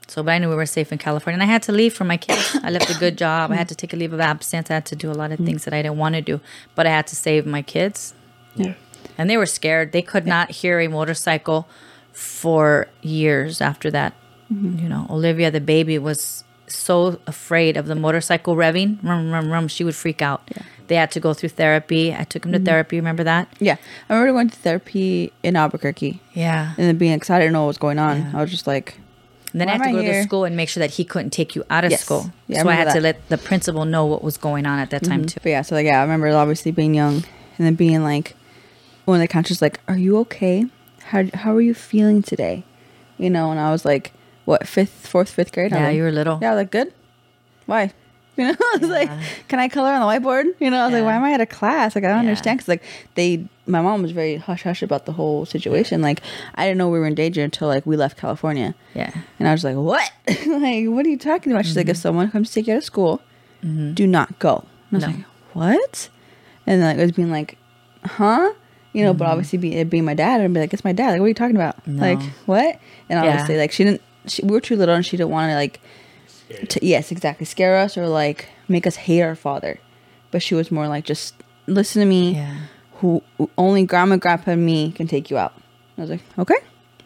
So, but I knew we were safe in California, and I had to leave for my kids. I left a good job. I had to take a leave of absence. I had to do a lot of things that I didn't want to do, but I had to save my kids, Yeah. and they were scared. They could not hear a motorcycle for years after that. You know, Olivia, the baby, was so afraid of the motorcycle revving. Rum, rum, rum. She would freak out. They had to go through therapy. I took him to therapy. Remember that? yeah. I remember going to therapy in Albuquerque Yeah. and then being excited to know what was going on. I was just like, And then Why I had to I go to here? school and make sure that he couldn't take you out of Yes. school. Yeah, I so I had remember to. Mm-hmm. let the principal know what was going on at that time too. But yeah, so like yeah, I remember obviously being young and then being like when the counselor's like, "Are you okay? How how are you feeling today?" You know, and I was like, "What fifth, fourth, fifth grade?" I Yeah, you were little. Yeah, I was like, "Good." Why? You know, I was like, "Can I color on the whiteboard?" You know, I was like, "Why am I at a class? Like, I don't Yeah. understand." Because like they, my mom was very hush hush about the whole situation. Like, I didn't know we were in danger until like we left California. Yeah. And I was like, what? like, what are you talking about? She's like, if Mm-hmm. someone comes to take you out of school, do not go. And I was No. like, what? And then like, it was being like, huh? You know, but obviously be, it being my dad, I'd be like, it's my dad. Like, what are you talking about? Mm-hmm. No. Like, what? And Yeah. obviously, like, she didn't, she, we were too little and she didn't want to, like, to, yes, exactly, scare us or, like, make us hate our father. But she was more like, just listen to me. Yeah. Who only grandma, grandpa, and me can take you out. I was like, okay,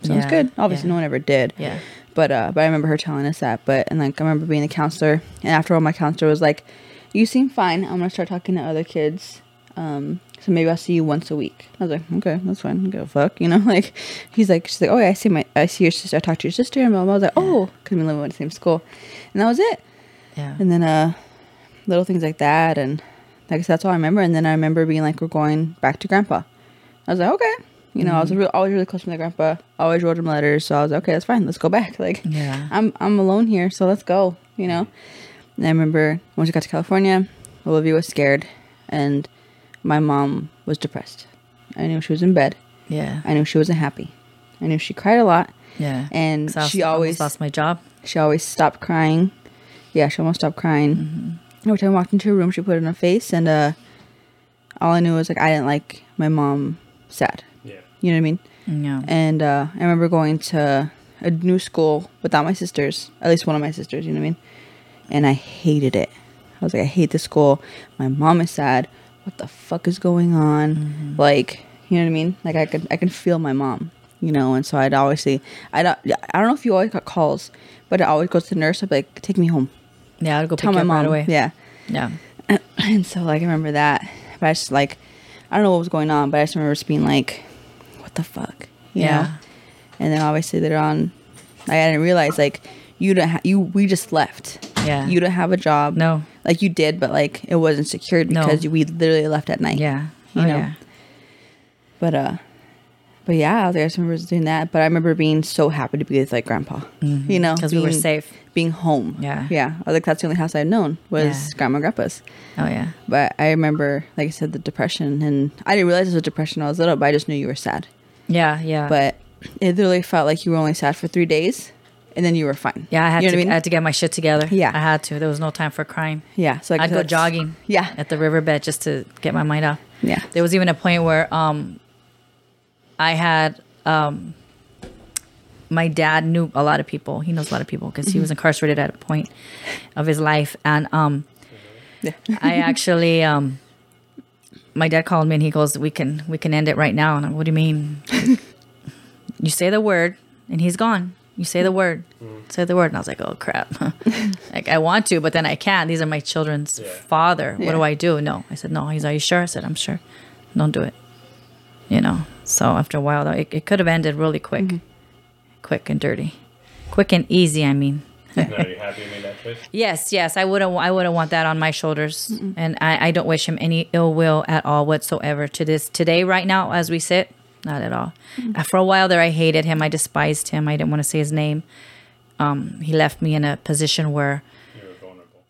sounds Yeah, good. Obviously, yeah. no one ever did. Yeah. But uh, but I remember her telling us that. But and like I remember being a counselor, and after all, my counselor was like, "You seem fine. I'm gonna start talking to other kids. Um, so maybe I'll see you once a week." I was like, "Okay, that's fine. I a fuck," you know. Like he's like, she's like, "Oh yeah, I see my, I see your sister. I talked to your sister." And blah. I was like, "Oh," because we live in the same school, and that was it. Yeah. And then uh, little things like that, and I guess that's all I remember. And then I remember being like, "We're going back to Grandpa." I was like, "Okay." You know, I was real, always really close to my grandpa. Always wrote him letters, so I was like, "Okay, that's fine. Let's go back." Like, Yeah. I'm I'm alone here, so let's go. You know. And I remember once we got to California, Olivia was scared, and my mom was depressed. I knew she was in bed. Yeah. I knew she wasn't happy. I knew she cried a lot, Yeah. And I she always lost my job. she always stopped crying. Yeah, she almost stopped crying. Mm-hmm. Every time I walked into her room, she put it in her face, and uh, all I knew was like I didn't like my mom sad. Yeah. You know what I mean? Yeah. And uh, I remember going to a new school without my sisters, at least one of my sisters, you know what I mean? And I hated it. I was like, I hate this school. My mom is sad. What the fuck is going on? Mm-hmm. Like, you know what I mean? Like I could I can feel my mom, you know, and so I'd always say I don't I don't know if you always got calls, but it always goes to the nurse, I'd be like, take me home. Yeah. I'd go Tell pick my mom. right away. Yeah. Yeah. And so like I remember that. But I just like I don't know what was going on, but I just remember just being like, What the fuck? You Yeah. know? And then obviously later on like, I didn't realize like you don't ha- you we just left. Yeah. You don't have a job. No. Like you did, but like it wasn't secured No. because we literally left at night. Yeah. You oh, know? Yeah. But uh but yeah, I, was, like, I just remember doing that. But I remember being so happy to be with like grandpa. You know, Because Mm-hmm. we were safe. Being home. Yeah. Yeah. I was like that's the only house I'd known was Yeah. grandma and grandpa's. Oh yeah. But I remember, like I said, the depression, and I didn't realize it was depression when I was little, but I just knew you were sad. Yeah. Yeah. But it literally felt like you were only sad for three days, and then you were fine. yeah, I had you know to. I mean? I had to get my shit together. Yeah. I had to. There was no time for crying. yeah, so I'd go jogging. Yeah, At the riverbed just to get my mind off. yeah, There was even a point where um, I had um, my dad knew a lot of people. He knows a lot of people because he was incarcerated at a point of his life, and um, Yeah. I actually um, my dad called me and he goes, "We can we can end it right now." And I'm, what do you mean? you say the word and he's gone. You say the mm. word, mm. say the word, and I was like, "Oh crap!" like I want to, but then I can't. These are my children's Yeah. father. What do I do? No, I said no. He's, "Are you sure?" I said, "I'm sure." Don't do it. You know. So after a while, though, it, it could have ended really quick, mm-hmm. quick and dirty, quick and easy. I mean. Now, are you happy you made that choice? Yes, yes, I wouldn't. I wouldn't want that on my shoulders, and I, I don't wish him any ill will at all whatsoever. To this today, right now, as we sit, not at all. Uh, For a while there, I hated him. I despised him. I didn't want to say his name. Um, he left me in a position where, You were vulnerable.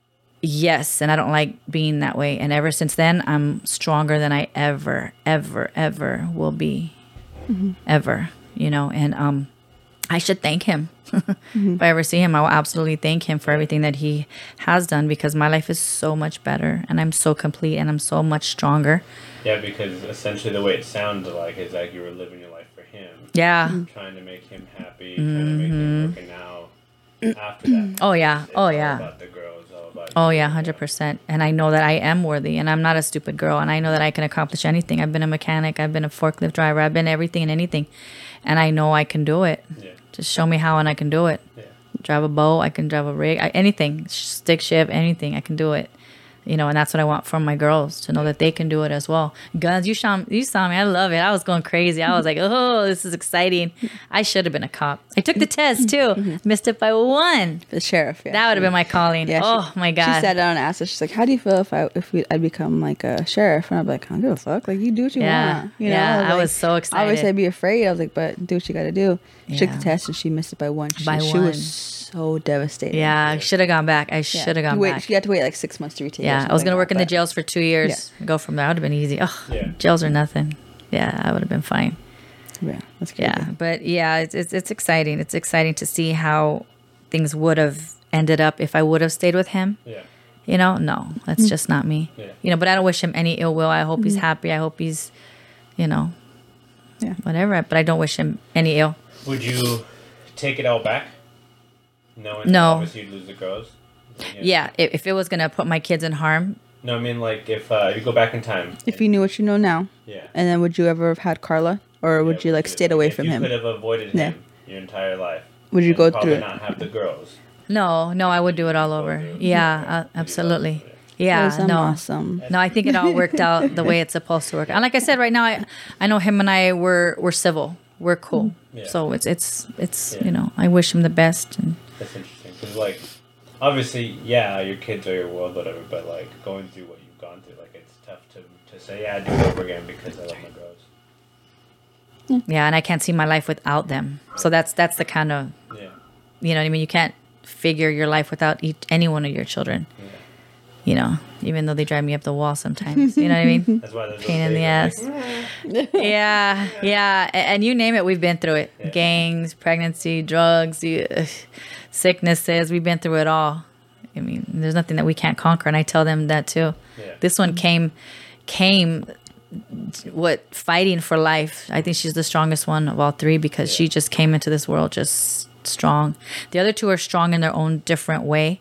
yes, and I don't like being that way. And ever since then, I'm stronger than I ever, ever, ever will be, ever. You know, and um, I should thank him. If I ever see him, I will absolutely thank him for everything that he has done because my life is so much better and I'm so complete and I'm so much stronger. Yeah, because essentially the way it sounds like is like you were living your life for him, Yeah. trying to make him happy, trying to make him mm-hmm. work, and now after that, Oh yeah. Oh yeah. about the girl, it's all about Oh yeah, hundred percent. And I know that I am worthy, and I'm not a stupid girl, and I know that I can accomplish anything. I've been a mechanic, I've been a forklift driver, I've been everything and anything, and I know I can do it. Yeah, Just show me how, and I can do it. yeah. Drive a boat, I can drive a rig, I, anything, stick shift, anything, I can do it. You know, and that's what I want from my girls to know that they can do it as well. Guns, you saw, you saw me. I love it. I was going crazy. I was like, oh, this is exciting. I should have been a cop. I took the test mm-hmm. too. Mm-hmm. Missed it by one. The sheriff. Yeah. That would have been my calling. Yeah, she- oh my god. She sat down and asked us. She's like, "How do you feel if I if we I'd become like a sheriff?" And I'm like, "I don't give a fuck. Like you do what you Yeah. want." You Yeah, know? I like, was so excited. Obviously, I'd be afraid. I was like, "But do what you got to do." She took the test and she missed it by one. She, By she one. was so devastating. yeah, I should have gone back. I Yeah. should have She gone wait- back. She had to wait like six months to retake. Yeah, I was gonna like work in the jails for two years. Go from there. That would have been easy. Oh, Yeah. jails are nothing. Yeah, I would have been fine. but- Yeah, that's crazy. Yeah, but yeah, it's, it's it's exciting. It's exciting to see how things would have ended up if I would have stayed with him. Yeah. You know, no, that's mm. just not me. Yeah. You know, but I don't wish him any ill will. I hope he's mm-hmm. happy. I hope he's, you know, Yeah. whatever. But I don't wish him any ill. Would you take it all back? Knowing No. obviously you'd lose the girls. Yeah, if, if it was gonna put my kids in harm, No, I mean like if uh, you go back in time. If you knew what you know now, Yeah. and then would you ever have had Carla, or would Yeah, you like stayed away if from you him? could have avoided Yeah. him your entire life. Would you go probably through it? not have the girls? no, no, I would do it all over. through. Yeah, uh, absolutely. Yeah, no. awesome. No, I think it all worked out the way it's supposed to work. And like I said, right now, I, I know him and I were we're civil, we're cool. Yeah. So it's it's it's Yeah. you know I wish him the best. And That's interesting because like obviously yeah your kids are your world whatever but like going through what you've gone through like it's tough to, to say yeah I do it over again because I love my girls. yeah, and I can't see my life without them. So that's that's the kind of Yeah. you know what I mean. You can't figure your life without each, any one of your children. Yeah. You know, even though they drive me up the wall sometimes. You know what I mean? That's why Pain in the days I'm ass. yeah, yeah, and you name it, we've been through it. Yeah. Gangs, pregnancy, drugs, sicknesses. We've been through it all. I mean, there's nothing that we can't conquer, and I tell them that too. Yeah. This one came, came, what fighting for life. I think she's the strongest one of all three because she just came into this world just strong. The other two are strong in their own different way.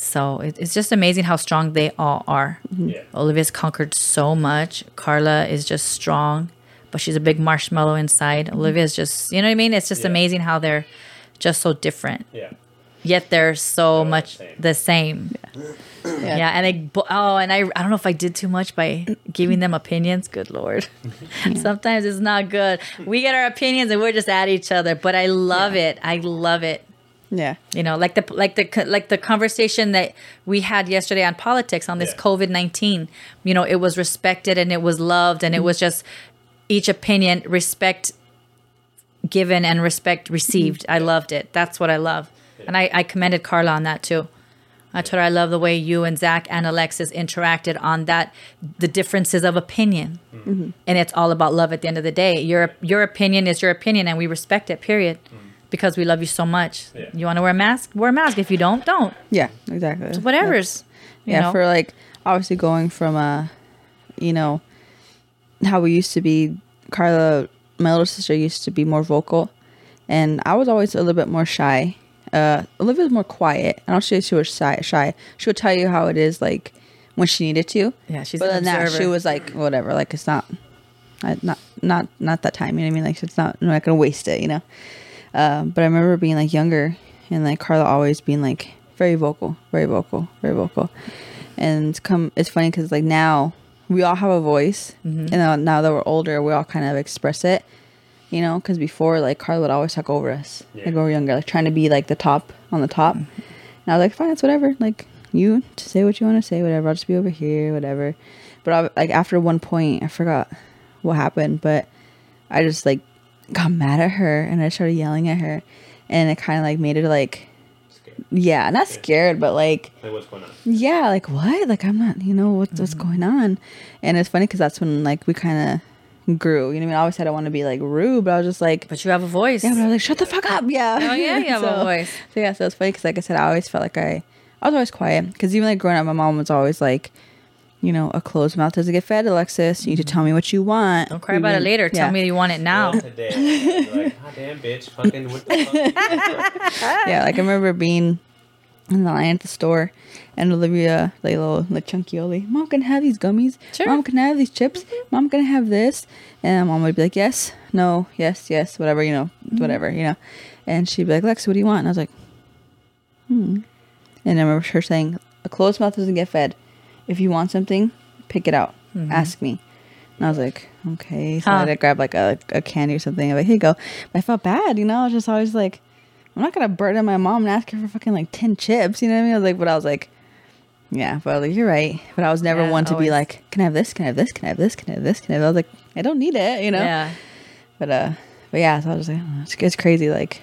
Yeah. So it, it's just amazing how strong they all are. Mm-hmm. Yeah. Olivia's conquered so much. Carla is just strong, but she's a big marshmallow inside. Mm-hmm. Olivia's just, you know what I mean? It's just Yeah. amazing how they're just so different, Yeah. yet they're so They're the much same. the same. Yeah. and they oh, and I I don't know if I did too much by giving them opinions. Good lord, sometimes it's not good. We get our opinions and we're just at each other, but I love it. I love it Yeah. you know like the like the like the conversation that we had yesterday on politics on this Yeah. covid-19 you know it was respected and it was loved and it was just each opinion respect given and respect received. I loved it. That's what i love. And i i commended carla on that too. I told her I love the way you and Zach and Alexis interacted on that, the differences of opinion, mm-hmm. and it's all about love at the end of the day. Your your opinion is your opinion, and we respect it. Period, mm-hmm. Because we love you so much. Yeah. You want to wear a mask? Wear a mask. If you don't, don't. Yeah. Exactly. Whatever's. You yeah know? for like obviously going from uh you know how we used to be carla my little sister used to be more vocal and i was always a little bit more shy uh olivia was more quiet i don't say she was shy shy she would tell you how it is like when she needed to Yeah, she's but an then that she was like whatever like it's not I, not not not that time you know what i mean like it's not i'm not gonna waste it you know um, but I remember being like younger and like Carla always being like very vocal, very vocal, very vocal. And come, it's funny because like now we all have a voice, Mm-hmm. and now, now that we're older, we all kind of express it, you know. Because before, like Carla would always talk over us, Yeah. like when we were younger, like trying to be like the top on the top. And I was like, fine, it's whatever. Like you to say what you want to say, whatever. I'll just be over here, whatever. But I, like after one point, I forgot what happened, but I just like got mad at her and I started yelling at her, and it kind of like made her like, Scared. yeah, not scared, but like, Like what's going on? yeah, like what? Like I'm not, you know, what's what's Mm-hmm. going on? And it's funny because that's when like we kind of grew. You know, what I mean, I always said I want to be like rude, but I was just like, But you have a voice. yeah, but I was like, shut the fuck up, yeah. Oh, yeah, you have a voice. So yeah, so it's funny because like I said, I always felt like I, I was always quiet because even like growing up, my mom was always like. You know, a closed mouth doesn't get fed, Alexis. You need to mm-hmm. tell me what you want. Don't cry about it later. Tell Yeah. me you want it now. Well, today, like, God damn, bitch, fucking fuck? yeah, like I remember being in the line at the store, and Olivia, like little like chunky Oli, mom can I have these gummies. Sure. Mom can I have these chips. Mm-hmm. Mom can I have this, and mom would be like, yes, no, yes, yes, whatever, you know, mm-hmm. whatever, you know, and she'd be like, Lex, what do you want? And I was like, hmm, and I remember her saying, a closed mouth doesn't get fed. If you want something, pick it out. Ask me. And I was like, okay. So I Huh. had to grab like a, a candy or something. I'm like, here you go. But I felt bad, you know. I was just always like, I'm not gonna burden my mom and ask her for fucking like ten chips. You know what I mean? I was like, but I was like, yeah. But I was like, you're right. But I was never Yeah, one to be like, can I have this? Can I have this? Can I have this? Can I have this? Can I have? I was like, I don't need it, you know. Yeah. But uh, but yeah. So I was just like, oh, it's, it's crazy. Like,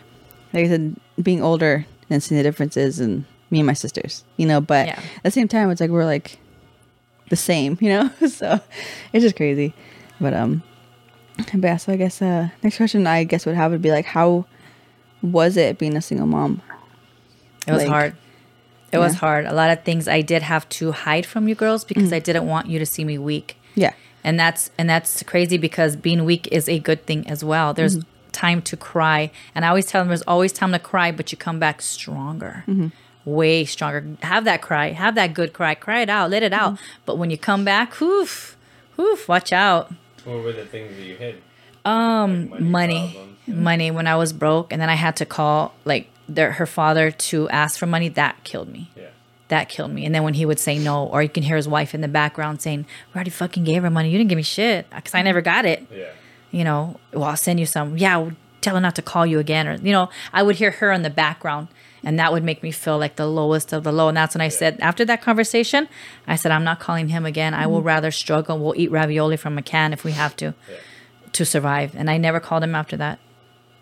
like I said, being older and seeing the differences and me and my sisters, you know. But Yeah. at the same time, it's like we're like the same, you know. so it's just crazy. But um, but yeah. So I guess uh, next question I guess would have would be like, how was it being a single mom? It was Like, hard. It was hard. A lot of things I did have to hide from you girls because I didn't want you to see me weak. Yeah. And that's and that's crazy because being weak is a good thing as well. There's time to cry. And I always tell them there's always time to cry, but you come back stronger. Way stronger. Have that cry. Have that good cry. Cry it out. Let it out. But when you come back, whoof, whoof, watch out. What were the things that you hid? Um, Like money, problems? money. When I was broke, and then I had to call like their her father to ask for money. That killed me. Yeah. That killed me. And then when he would say no, or you can hear his wife in the background saying, "We already fucking gave her money. You didn't give me shit because I never got it." Yeah. You know, well, I'll send you some. Yeah, well, tell her not to call you again, or you know, I would hear her in the background. And that would make me feel like the lowest of the low. And that's when I said, after that conversation, I said, I'm not calling him again. I will mm-hmm. rather struggle. We'll eat ravioli from a can if we have to to survive. And I never called him after that.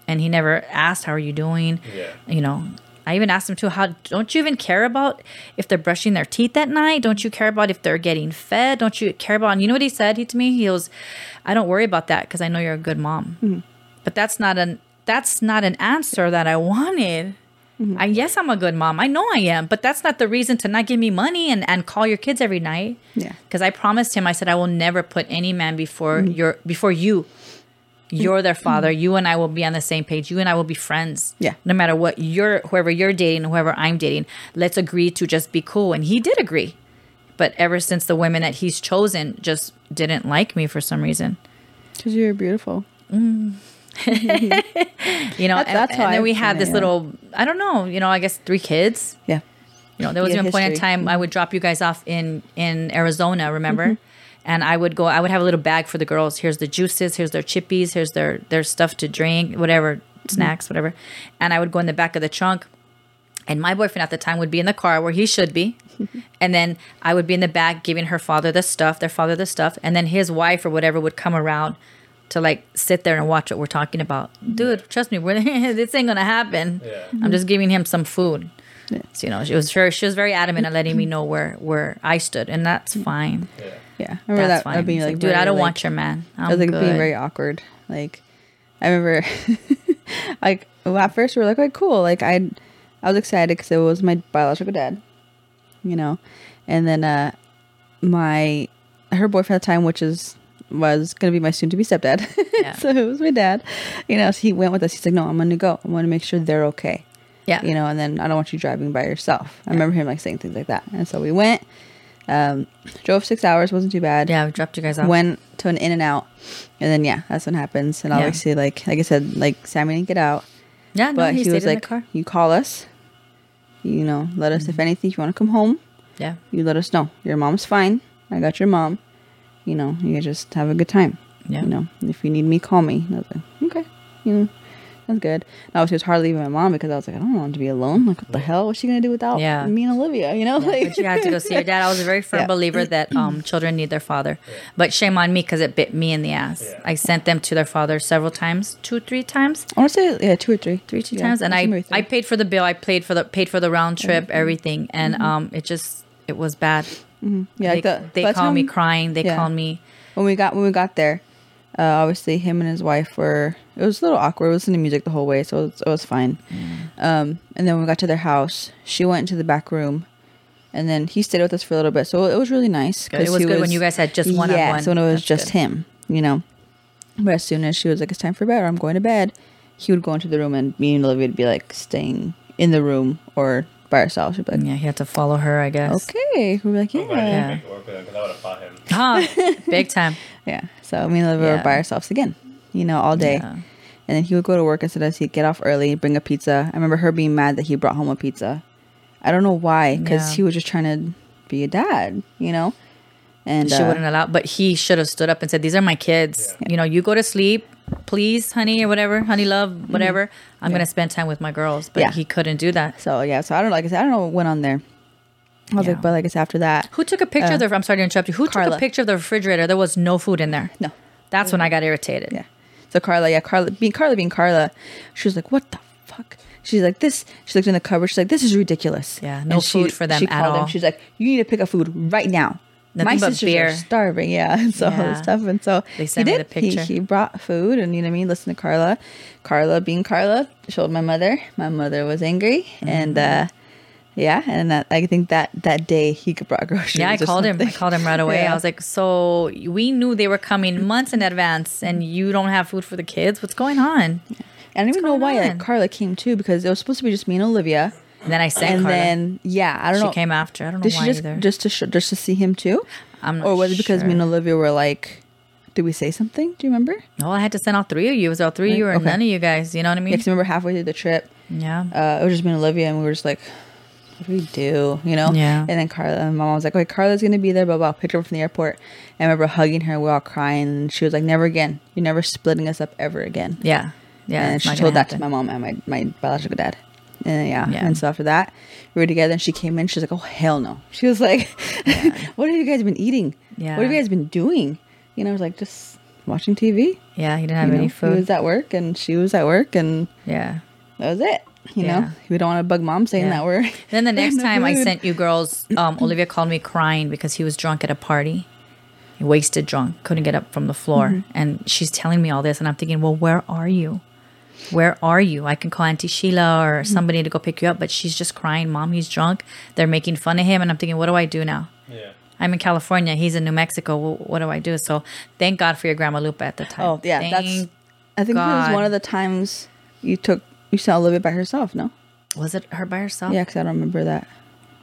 And he never asked, How are you doing? Yeah. You know, I even asked him too, How don't you even care about if they're brushing their teeth at night? Don't you care about if they're getting fed? Don't you care about, and you know what he said he, to me? He goes, I don't worry about that because I know you're a good mom. Mm. But that's not an, that's not an answer that I wanted. Mm-hmm. I yes, I'm a good mom. I know I am, but that's not the reason to not give me money and, and call your kids every night. Yeah. Because I promised him, I said I will never put any man before mm-hmm. your before you. Mm-hmm. You're their father. You and I will be on the same page. You and I will be friends. Yeah. No matter what you're whoever you're dating, whoever I'm dating, let's agree to just be cool. And he did agree. But ever since the women that he's chosen just didn't like me for some reason. Because you're beautiful. Mm. You know, That's- and, that's and then we had this little I don't know, you know, I guess three kids. Yeah. You know, there was Yeah, even a point in time I would drop you guys off in in Arizona, remember? Mm-hmm. And I would go. I would have a little bag for the girls. Here's the juices. Here's their chippies. Here's their their stuff to drink, whatever Mm-hmm. snacks, whatever. And I would go in the back of the trunk, and my boyfriend at the time would be in the car where he should be, and then I would be in the back giving her father the stuff, their father the stuff, and then his wife or whatever would come around to like sit there and watch what we're talking about. Dude, trust me, we're, this ain't gonna happen. Yeah. I'm just giving him some food. Yeah. So, you know, she was very, she was very adamant at letting me know where where I stood, and that's fine. Yeah. Yeah. I remember That's that, fine. that being like, like, dude, I don't like- want your man. I'm I was like good. being very awkward. Like I remember, like well, at first we were like, "Okay, cool." Like I, I was excited because it was my biological dad, you know, and then uh, my her boyfriend at the time, which is was gonna be my soon to be stepdad. Yeah. so it was my dad. You know, so he went with us. He's like, "No, I'm gonna go. I want to make sure they're okay." yeah, you know, and then I don't want you driving by yourself. I remember him like saying things like that, and so we went. Um, drove six hours, wasn't too bad yeah. We dropped you guys off. went to an in and out and then yeah that's what happens and Yeah. obviously like like i said like sammy didn't get out yeah, no, but he, he, was like you call us you know let us Mm-hmm. if anything if you want to come home Yeah, you let us know your mom's fine i got your mom you know you just have a good time yeah. you know if you need me call me and i was like okay you know that's good and obviously it was hard leaving my mom because i was like i don't want to be alone like what the hell what's she gonna do without Yeah. me and olivia you know like but you had to go see your dad. I was a very firm Yeah. believer that um, children need their father. But shame on me because it bit me in the ass. Yeah. I sent them to their father several times, two, three times, i want to say yeah two or three three, two Yeah, times, and I. I paid for the bill. I paid for the paid for the round trip, everything, and um, it just it was bad. Yeah they the, they called me crying. They yeah. called me. when we got when we got there, uh, obviously him and his wife were. It was a little awkward. listening to music the whole way, so it was, it was fine. Um, and then when we got to their house, she went into the back room, and then he stayed with us for a little bit. So it was really nice. It was good when you guys had just one on Yeah, one. so when it was That's just good. him, you know. But as soon as she was like, "It's time for bed," or "I'm going to bed," he would go into the room, and me and Olivia would be like staying in the room or by ourselves. She'd be like, Yeah, he had to follow her, I guess. "Okay," we'd be like, oh, But I "Yeah." work with him because I would have fought him. Huh, big time. Yeah. So me and Olivia were Yeah. by ourselves again, you know, all day. Yeah. And then he would go to work and sometimes he'd get off early, bring a pizza. I remember her being mad that he brought home a pizza. I don't know why, because Yeah. he was just trying to be a dad, you know. And she uh, wouldn't allow, but he should have stood up and said, "These are my kids. You know, you go to sleep, please, honey, or whatever, honey, love, whatever. I'm gonna spend time with my girls." But Mm-hmm. Yeah. he couldn't do that. So yeah, so I don't know. Like I said, I don't know what went on there. I was Yeah. like, but like it's after that. Who took a picture of the? I'm sorry to interrupt you. Who took a picture of the refrigerator? There was no food in there. No. That's when I got irritated. Yeah. So Carla, yeah, Carla being Carla being Carla, she was like, "What the fuck?" She's like, "This." She looked in the cupboard. She's like, "This is ridiculous." Yeah, no food for them she at all. Him. She's like, "You need to pick up food right now." Nothing My sisters beer. are starving. Yeah, and so all this stuff, and so They he sent me did. the picture. He, he brought food, and you know what I mean. Listen to Carla. Carla being Carla showed my mother. My mother was angry, and Mm-hmm. uh yeah, and that I think that that day he could brought groceries. Yeah, I called him. I called him right away. Yeah. I was like, "So we knew they were coming months in advance, and you don't have food for the kids. What's going on?" I don't even know why like Carla came too because it was supposed to be just me and Olivia. And then I sent and then yeah, I don't know. she know. came after. I don't know Did she why just either. just to sh- just to see him too, I'm not or was it because me sure. and Olivia were like, did we say something? Do you remember? No, I had to send all three of you. It was all three of you or Okay. none of you guys. You know what I Yeah, mean? 'cause I remember halfway through the trip, Yeah. uh, it was just me and Olivia, and we were just like, what do we do? You know? Yeah. And then Carla, and my mom was like, okay, Carla's gonna be there, blah blah. Picked her up from the airport. And I remember hugging her, we were all crying, and she was like, never again. You're never splitting us up ever again. Yeah. Yeah. and it's she not told that to happen. my mom and my, my biological dad. And yeah. Yeah. and so after that, we were together, and she came in. She's like, "Oh hell no!" She was like, "What have you guys been eating? Yeah. What have you guys been doing?" You know, I was like, "Just watching TV." Yeah, he didn't have you any know? He was at work, and she was at work, and yeah. that was it. You Yeah. know, we don't want to bug mom saying Yeah. that we're. Then the next time I sent you girls, um, Olivia called me crying because he was drunk at a party. He wasted drunk, couldn't get up from the floor. Mm-hmm. And she's telling me all this. And I'm thinking, well, where are you? Where are you? I can call Auntie Sheila or Mm-hmm. somebody to go pick you up. But she's just crying, Mom, he's drunk. They're making fun of him. And I'm thinking, what do I do now? Yeah. I'm in California. He's in New Mexico. Wh- What do I do? So thank God for your grandma Lupa at the time. Oh yeah, Thank- that's. I think it was one of the times you took you saw Olivia by herself. No, was it her by herself? yeah, because I don't remember that.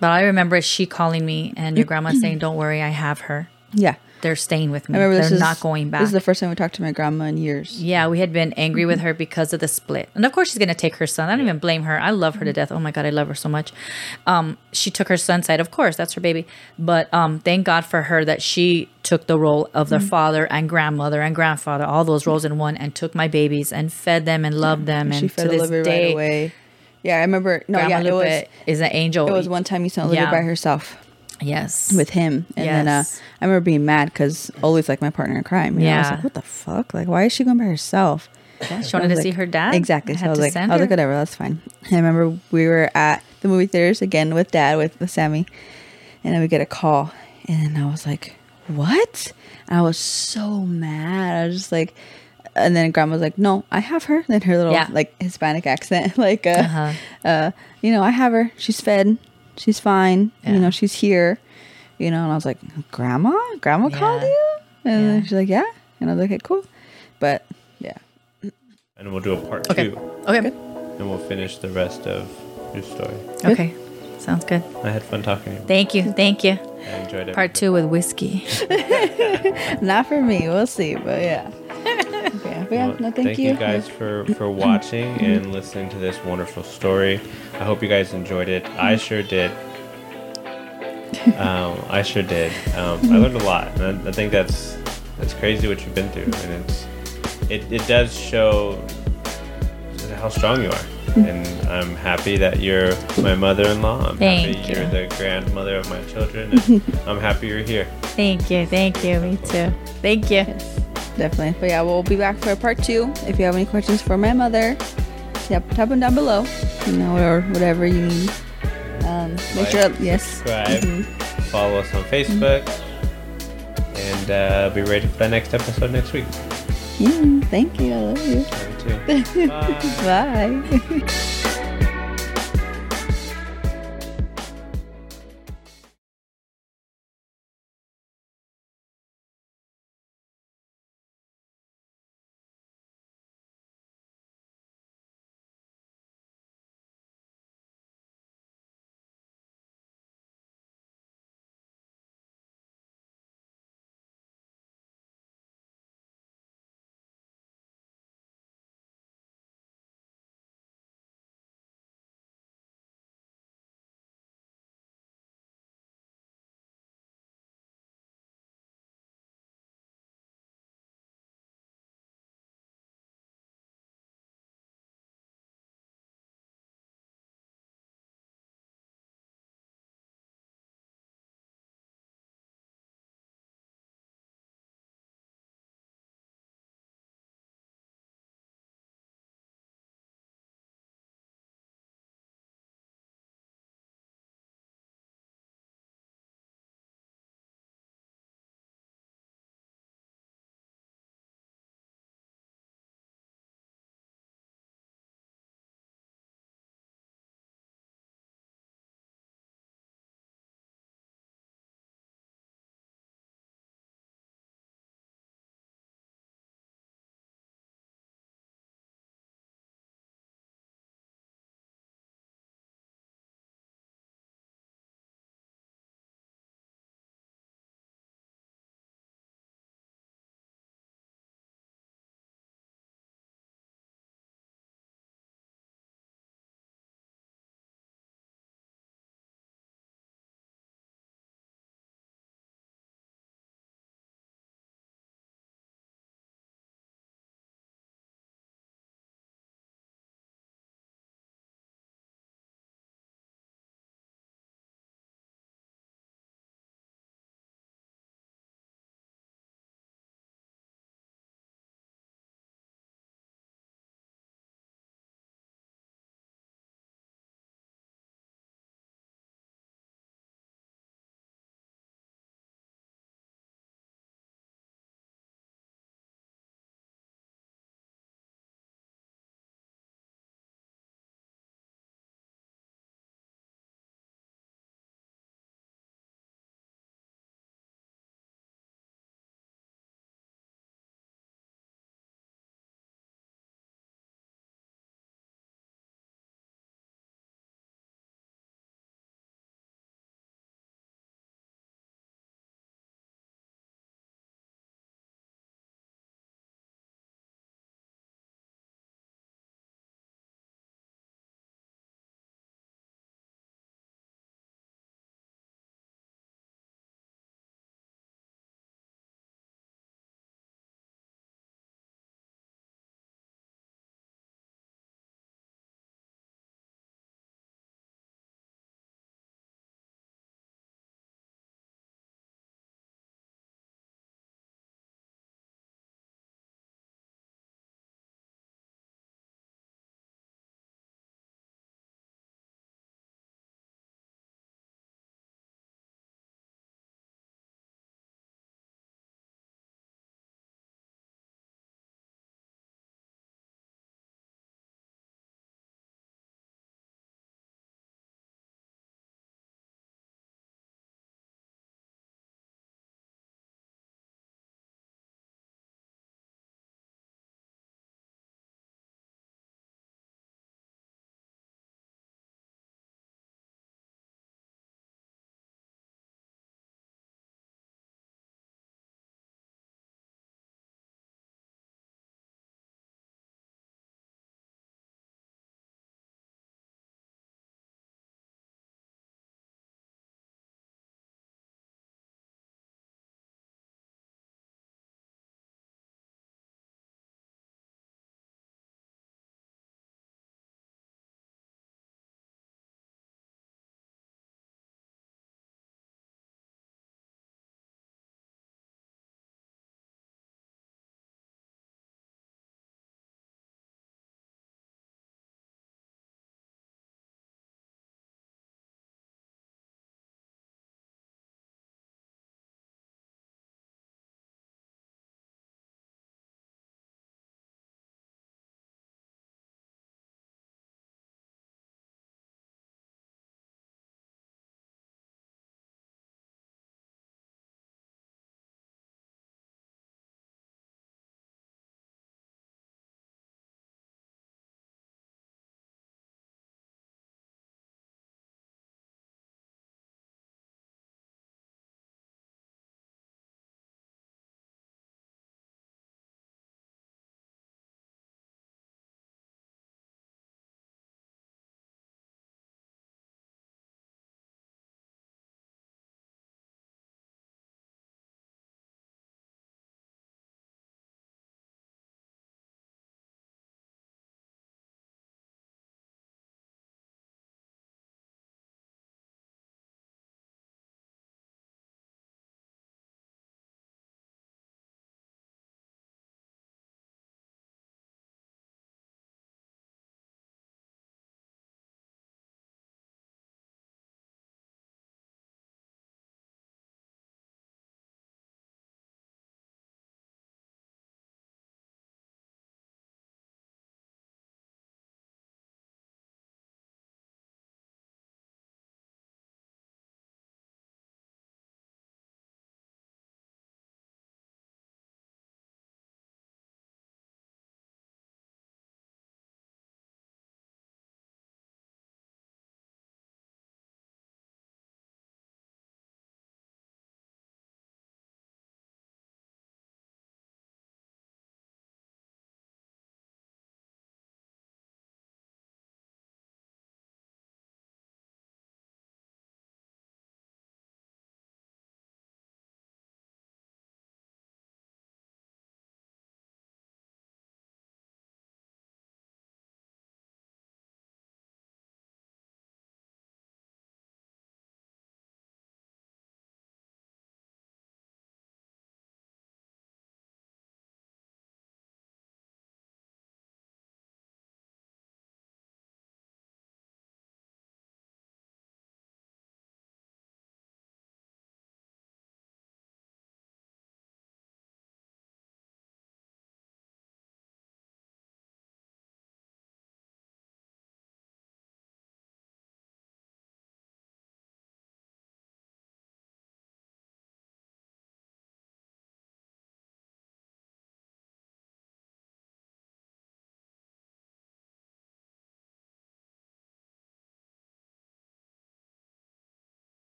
But I remember she calling me and your grandma saying, "Don't worry, I have her. Yeah, They're staying with me. I remember They're this is not going back." This is the first time we talked to my grandma in years. Yeah, we had been angry with her because of the split. And of course she's gonna take her son. I don't even blame her. I love her to death. Oh my god, I love her so much. Um, she took her son's side, of course, that's her baby. But um, thank God for her that she took the role of the father and grandmother and grandfather, all those roles in one, and took my babies and fed them and loved them. And she fed to this Olivia day, right away. Yeah, I remember. No, Grandma yeah, it was. is an angel. It was one time you saw Olivia Yeah. by herself Yes. with him, and then uh, I remember being mad because Oli's like my partner in crime. You know? I was Yeah. like, what the fuck? Like, why is she going by herself? Yeah, she wanted to see her dad. Exactly. I So I was like, I was like, whatever, that's fine. And I remember we were at the movie theaters again with dad with, with Sammy, and then we get a call, and I was like, what? And I was so mad. I was just like, and then grandma was like, no, I have her. Then her little Yeah. like Hispanic accent, like, uh, Uh-huh. uh, you know, I have her. She's fed. She's fine. Yeah. You know, she's here. You know, and I was like, grandma, grandma called you, and Yeah. she's like, yeah, and I was like, okay, cool, but yeah. And we'll do a part Okay. two, Okay. and we'll finish the rest of your story. Okay. Sounds good. I had fun talking to you. Thank you. Thank you. I enjoyed it. Part two with whiskey. Not for me. We'll see, but yeah. Okay, yeah, Well, no, thank, you. guys for for watching and listening to this wonderful story. I hope you guys enjoyed it. I sure did. Um, I sure did. Um, I learned a lot, and I, I think that's that's crazy what you've been through, and it's it, it does show how strong you are. And I'm happy that you're my mother-in-law. I'm Thank happy you. are the grandmother of my children. And I'm happy you're here. Thank you. Thank you. Me too. Thank you. Definitely. But yeah, we'll be back for part two. If you have any questions for my mother, yep, type them down below. You know, or whatever you need. Um, make Like, sure, yes. subscribe, Mhm. follow us on Facebook, and uh, be ready for the next episode next week. Yeah, thank you. I love you. Love you. Bye. Bye.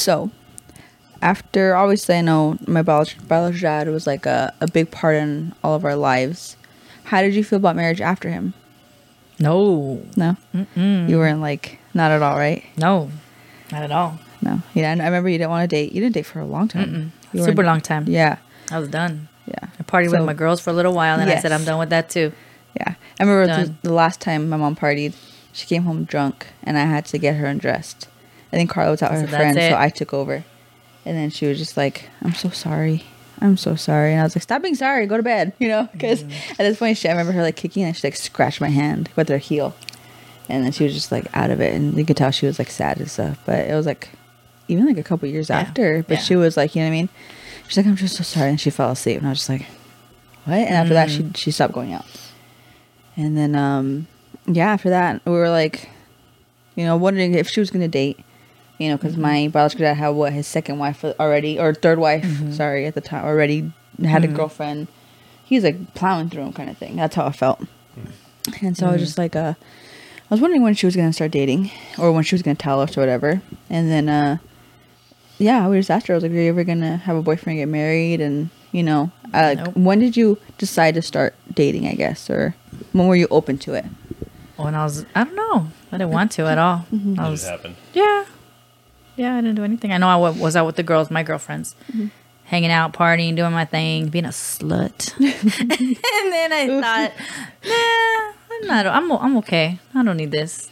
So, after obviously, I know my biological, biological dad was like a, a big part in all of our lives. How did you feel about marriage after him? No, No, you weren't like not at all, right? no, not at all. No, yeah. I remember you didn't want to date. You didn't date for a long time. Super long time. Yeah, I was done. yeah, I partied So- with my girls for a little while, and then I said I'm done with that too. yeah. I remember the, the last time my mom partied, she came home drunk, and I had to get her undressed. I think Carla was out with So her friend, it. so I took over. And then she was just like, "I'm so sorry." I'm so sorry. And I was like, stop being sorry. Go to bed. You know, because Mm. at this point, she, I remember her like kicking and she like scratched my hand with her heel. And then she was just like out of it. And you could tell she was like sad and stuff. But it was like, even like a couple years Yeah. after. But Yeah. she was like, you know what I mean? She's like, I'm just so sorry. And she fell asleep. And I was just like, what? And after that, Mm. she, she stopped going out. And then, um, yeah, after that, we were like, you know, wondering if she was going to date. You know, because my biological dad had what his second wife already, or third wife, sorry, at the time already had a girlfriend. He's like plowing through him, kind of thing. That's how I felt. And so I was just like, uh, I was wondering when she was gonna start dating, or when she was gonna tell us, or whatever. And then, uh, yeah, we just asked her. I was like, "Are you ever gonna have a boyfriend, get married?" And you know, uh, Nope. when did you decide to start dating? I guess, or when were you open to it? When I was, I don't know, I didn't want to at all. I It was, just happened. yeah, yeah, I didn't do anything. I know I was out with the girls, my girlfriends, mm-hmm. hanging out, partying, doing my thing, being a slut. and then I thought, nah, I'm not. I'm I'm okay. I don't need this.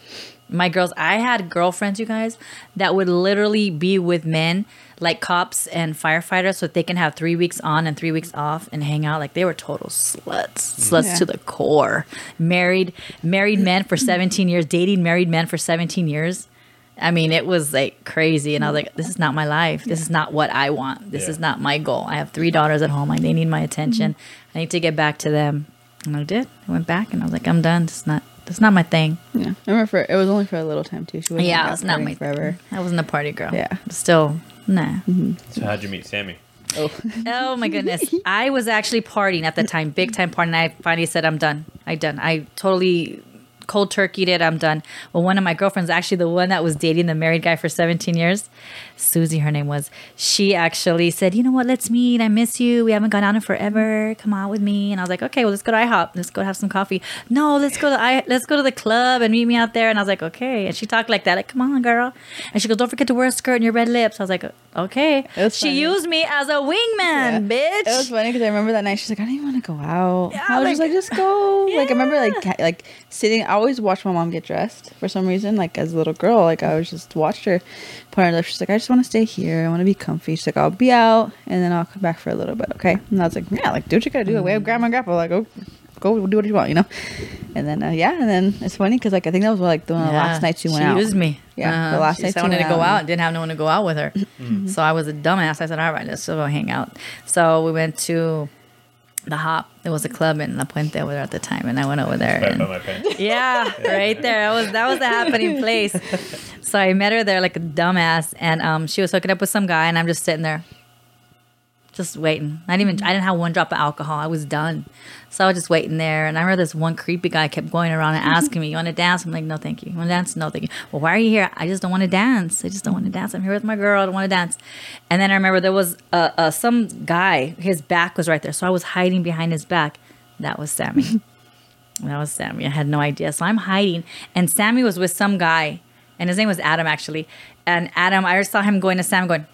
My girls, I had girlfriends, you guys, that would literally be with men like cops and firefighters, so they can have three weeks on and three weeks off and hang out. Like they were total sluts, sluts Yeah. to the core. Married, married men for 17 years, dating married men for 17 years. I mean, it was like crazy, and I was like, "This is not my life. This is not what I want. This Yeah. is not my goal. I have three daughters at home. Like they need my attention. Mm-hmm. I need to get back to them." And I did. I went back, and I was like, "I'm done. This is not. This is not my thing." Yeah, I remember for, it was only for a little time too. She wasn't yeah, like, it's not my forever. I wasn't a party girl. Yeah. Still, nah. Mm-hmm. So how'd you meet Sammy? Oh, Oh my goodness. I was actually partying at the time, big time partying. I finally said, I'm done. I done. I totally cold turkeyed it. I'm done. Well, one of my girlfriends, actually the one that was dating the married guy for 17 years, Susie, her name was, she actually said, you know what, let's meet. I miss you. We haven't gone out in forever. Come out with me. And I was like, okay, well, let's go to IHOP. Let's go have some coffee. No, let's go to I let's go to the club and meet me out there. And I was like, okay. And she talked like that, like, come on, girl. And she goes, don't forget to wear a skirt and your red lips. I was like, okay. She funny. used me as a wingman, bitch. It was funny because I remember that night she's like, I don't even want to go out. Yeah, I was just like- like, just go. Like I remember like like sitting. I always watched my mom get dressed for some reason. Like as a little girl, like I was just watched her put on her lip. She's like, I just want to stay here. I want to be comfy. She's like, I'll be out and then I'll come back for a little bit. Okay. And I was like, yeah, like do what you gotta do. We have grandma and grandpa. Like go. Go do what you want, you know, and then uh, yeah, and then it's funny because like I think that was like the the last night you went she out. used me. Yeah, the last she night I wanted to go out. out. Didn't have no one to go out with her. So I was a dumbass. I said, all right, let's go hang out. So we went to the Hop. It was a club in La Puente over there at the time, and I went over there. And- by my pants. yeah, right there. That was that was the happening place. So I met her there like a dumbass, and um, she was hooking up with some guy, and I'm just sitting there, just waiting. I didn't even I didn't have one drop of alcohol. I was done. So I was just waiting there, and I remember this one creepy guy kept going around and asking me, "You want to dance?" I'm like, "No, thank you." "You want to dance?" "No, thank you." "Well, why are you here?" "I just don't want to dance. I just don't want to dance. I'm here with my girl. I don't want to dance." And then I remember there was uh, uh, some guy. His back was right there, so I was hiding behind his back. That was Sammy. That was Sammy. I had no idea. So I'm hiding, and Sammy was with some guy, and his name was Adam actually. And Adam, I saw him going to Sam, going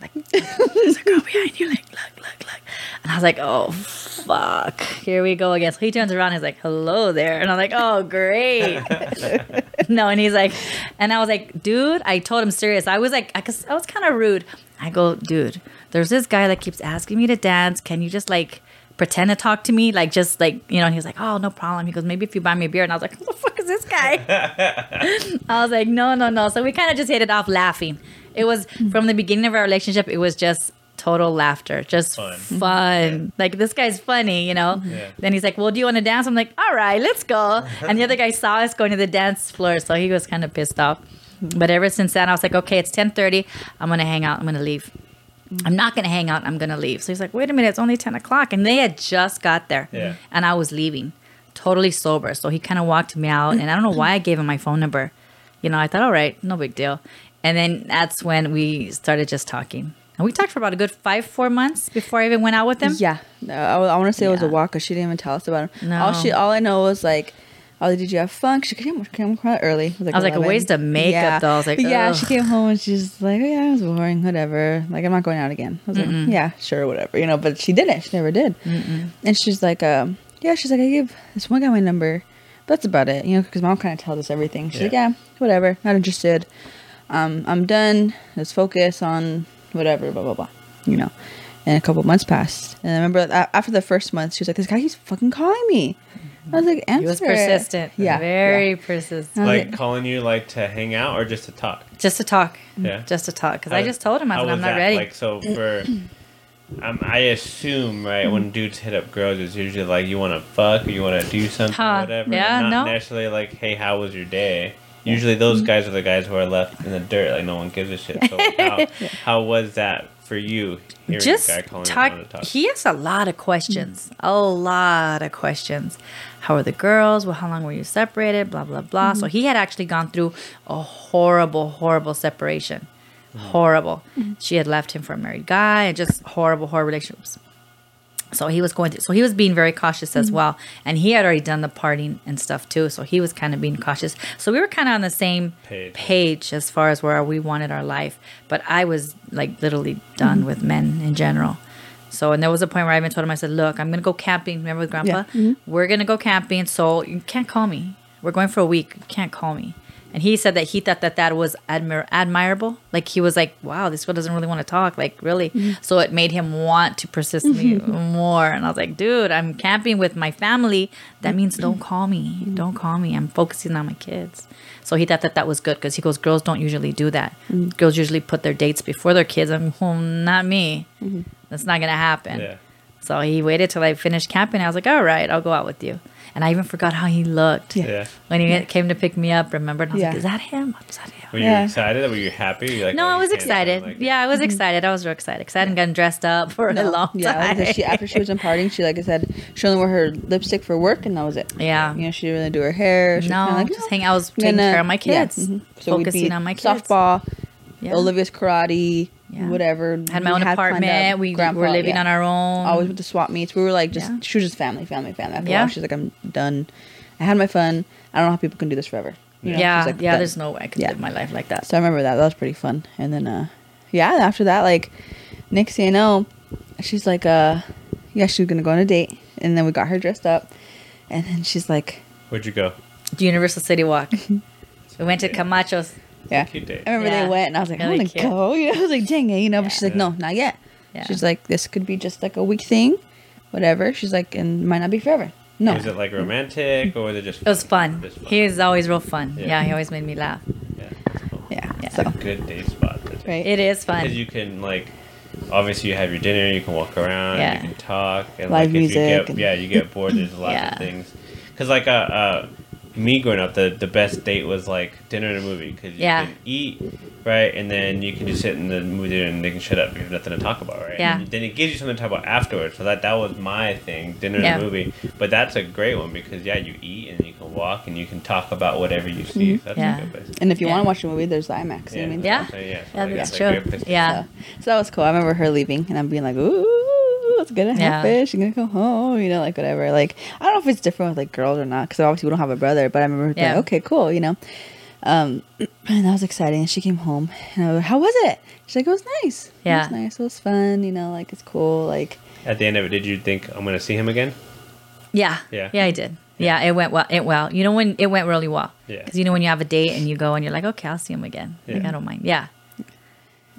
like, "There's a girl behind you." Like, look, look, look. And I was like, "Oh, fuck! Here we go again." So he turns around. He's like, "Hello there," and I'm like, "Oh, great." no, and he's like, and I was like, "Dude," I told him serious. I was like, I, I was kind of rude. I go, "Dude, there's this guy that keeps asking me to dance. Can you just like?" Pretend to talk to me, like just like you know. And he was like, "Oh, no problem." He goes, "Maybe if you buy me a beer." And I was like, "Who the fuck is this guy?" I was like, "No, no, no." So we kind of just hit it off laughing. It was mm. from the beginning of our relationship. It was just total laughter, just Fun. fun. Mm-hmm. Like this guy's funny, you know. Mm-hmm. Yeah. Then he's like, "Well, do you want to dance?" I'm like, "All right, let's go." And the other guy saw us going to the dance floor, so he was kind of pissed off. Mm-hmm. But ever since then, I was like, "Okay, it's 10:30. I'm gonna hang out. I'm gonna leave." I'm not gonna hang out. I'm gonna leave. So he's like, wait a minute, it's only ten o'clock, and they had just got there, Yeah. and I was leaving, totally sober. So he kind of walked me out, and I don't know why I gave him my phone number. You know, I thought, all right, no big deal. And then that's when we started just talking. And we talked for about a good five, four months before I even went out with him. Yeah, no, I, want to say it was a Yeah. walk because she didn't even tell us about him. No. All she, all I know was like, oh, did you have fun? She came, came quite early. It I was like, a waste of makeup, though. I was like, yeah. ugh. She came home and she's like, oh yeah, it was boring, whatever. Like I'm not going out again. I was like, yeah, sure, whatever, you know. But she didn't. She never did. And she's like, um, yeah, she's like, I gave this one guy my number. But that's about it, you know, because mom kind of tells us everything. She's like, Yeah. yeah, whatever, not interested. Um, I'm done. Let's focus on whatever, blah blah blah, you know. And a couple months passed, and I remember after the first month, she was like, "This guy keeps fucking calling me." I was like, "Answer." He was persistent. Yeah, Very yeah. persistent. I Like calling you like to hang out or just to talk? Just to talk. Yeah. Just to talk. Because I just told him, I how said, I'm was not that? ready. Like so for, um, I assume right when dudes hit up girls, it's usually like you want to fuck or you want to do something, Huh, whatever. yeah, not no. necessarily like, hey, how was your day? Usually those Mm-hmm. guys are the guys who are left in the dirt, like no one gives a shit. So how, how was that for you? Hearing just guy calling talk, to talk? He has a lot of questions. A lot of questions. How are the girls? Well, how long were you separated? Blah blah blah. So mm-hmm. he had actually gone through a horrible, horrible separation. Mm-hmm. Horrible. Mm-hmm. She had left him for a married guy, and just horrible, horrible relationships. So he was going through. So he was being very cautious as mm-hmm. well, and he had already done the partying and stuff too. So he was kind of being cautious. So we were kind of on the same Page. page as far as where we wanted our life. But I was like literally done mm-hmm. with men in general. So and there was a point where I even told him, I said, "Look, I'm gonna go camping. Remember with Grandpa? Mm-hmm. We're gonna go camping. So you can't call me. We're going for a week. You can't call me." And he said that he thought that that was admir- admirable. Like he was like, "Wow, this girl doesn't really want to talk. Like really." Mm-hmm. So it made him want to persist me mm-hmm. more. And I was like, "Dude, I'm camping with my family. That means mm-hmm. don't call me. Don't call me. I'm focusing on my kids." So he thought that that was good because he goes, "Girls don't usually do that. Girls usually put their dates before their kids." I'm, well, not me. That's not gonna happen. yeah. So he waited till I finished camping. I was like, all right, I'll go out with you. And I even forgot how he looked. Yeah. Yeah. When he came to pick me up, remembered? I was Yeah. like, is that him? Is that him? Were you Yeah. excited? Were you happy? Were you like, No, oh, I was excited. like yeah, I was excited. I was real excited because I hadn't gotten dressed up for a long time. like, she, after she was in partying, she like I said, she only wore her lipstick for work, and that was it. Yeah. you know, she didn't really do her hair. She no, kinda like, just "No, hang. I was I'm taking gonna-" care of my Yeah, kids, mhm. So focusing on my kids. Softball, Yeah. Olivia's karate, Yeah. whatever. Had my own planned apartment. We Grandpa, were living yeah. on our own. Always with the swap meets. We were like just Yeah. she was just family, family, family. After a Yeah. while, she's like, I'm done. I had my fun. I don't know how people can do this forever. You know, yeah, like, yeah. "Done." There's no way I could Yeah. live my life like that. So I remember that. That was pretty fun. And then, uh, yeah, after that, like, next thing I know, she's like, uh, yeah, she was gonna go on a date, and then we got her dressed up, and then she's like, Where'd you go? The Universal City Walk. we went to Camacho's. Yeah. I remember Yeah. they went, and I was like, Really I want to go. You know, I was like, dang it, you know. But she's like, no, not yet. Yeah. She's like, this could be just like a week thing, whatever. She's like, and it might not be forever. No. Was it like romantic or was it just? It was fun. Just fun. He was always real fun. Yeah. Yeah, he always made me laugh. Yeah, that's cool. yeah. Yeah. So Good day spot. right. It is fun Because fun. you can like, obviously you have your dinner, you can walk around, Yeah. you can talk, and Live like if music you get and- yeah, you get bored. There's lots Yeah. of things. Because like uh, uh, me growing up, the the best date was like dinner and a movie because you Yeah. can eat right, and then you can just sit in the movie theater and they can shut up. You have nothing to talk about, right? Yeah. And then it gives you something to talk about afterwards. So that that was my thing, dinner Yeah. and a movie. But that's a great one because yeah, you eat and you can walk and you can talk about whatever you see. Mm-hmm. So that's Yeah. a good place. and if you Yeah. want to watch a movie, there's the IMAX. You know what I mean? Yeah. So, yeah, so, Yeah, like, that's it's a great true. Yeah. So, so that was cool. I remember her leaving, and I'm being like, ooh, it's gonna Yeah. happen. She's gonna go home, you know, like whatever. Like I don't know if it's different with like girls or not, because obviously we don't have a brother. But I remember being Yeah. like, okay, cool, you know. Um, and that was exciting. And she came home, and I was like, how was it? She's like, it was nice. it Yeah. was nice. It was fun. You know, like it's cool. Like At the end of it, did you think I'm gonna see him again? Yeah. Yeah. Yeah, I did. Yeah, it went well. It well. You know when it went really well. Yeah. Because you know when you have a date and you go and you're like, okay, I'll see him again. Like, Yeah. I don't mind. Yeah.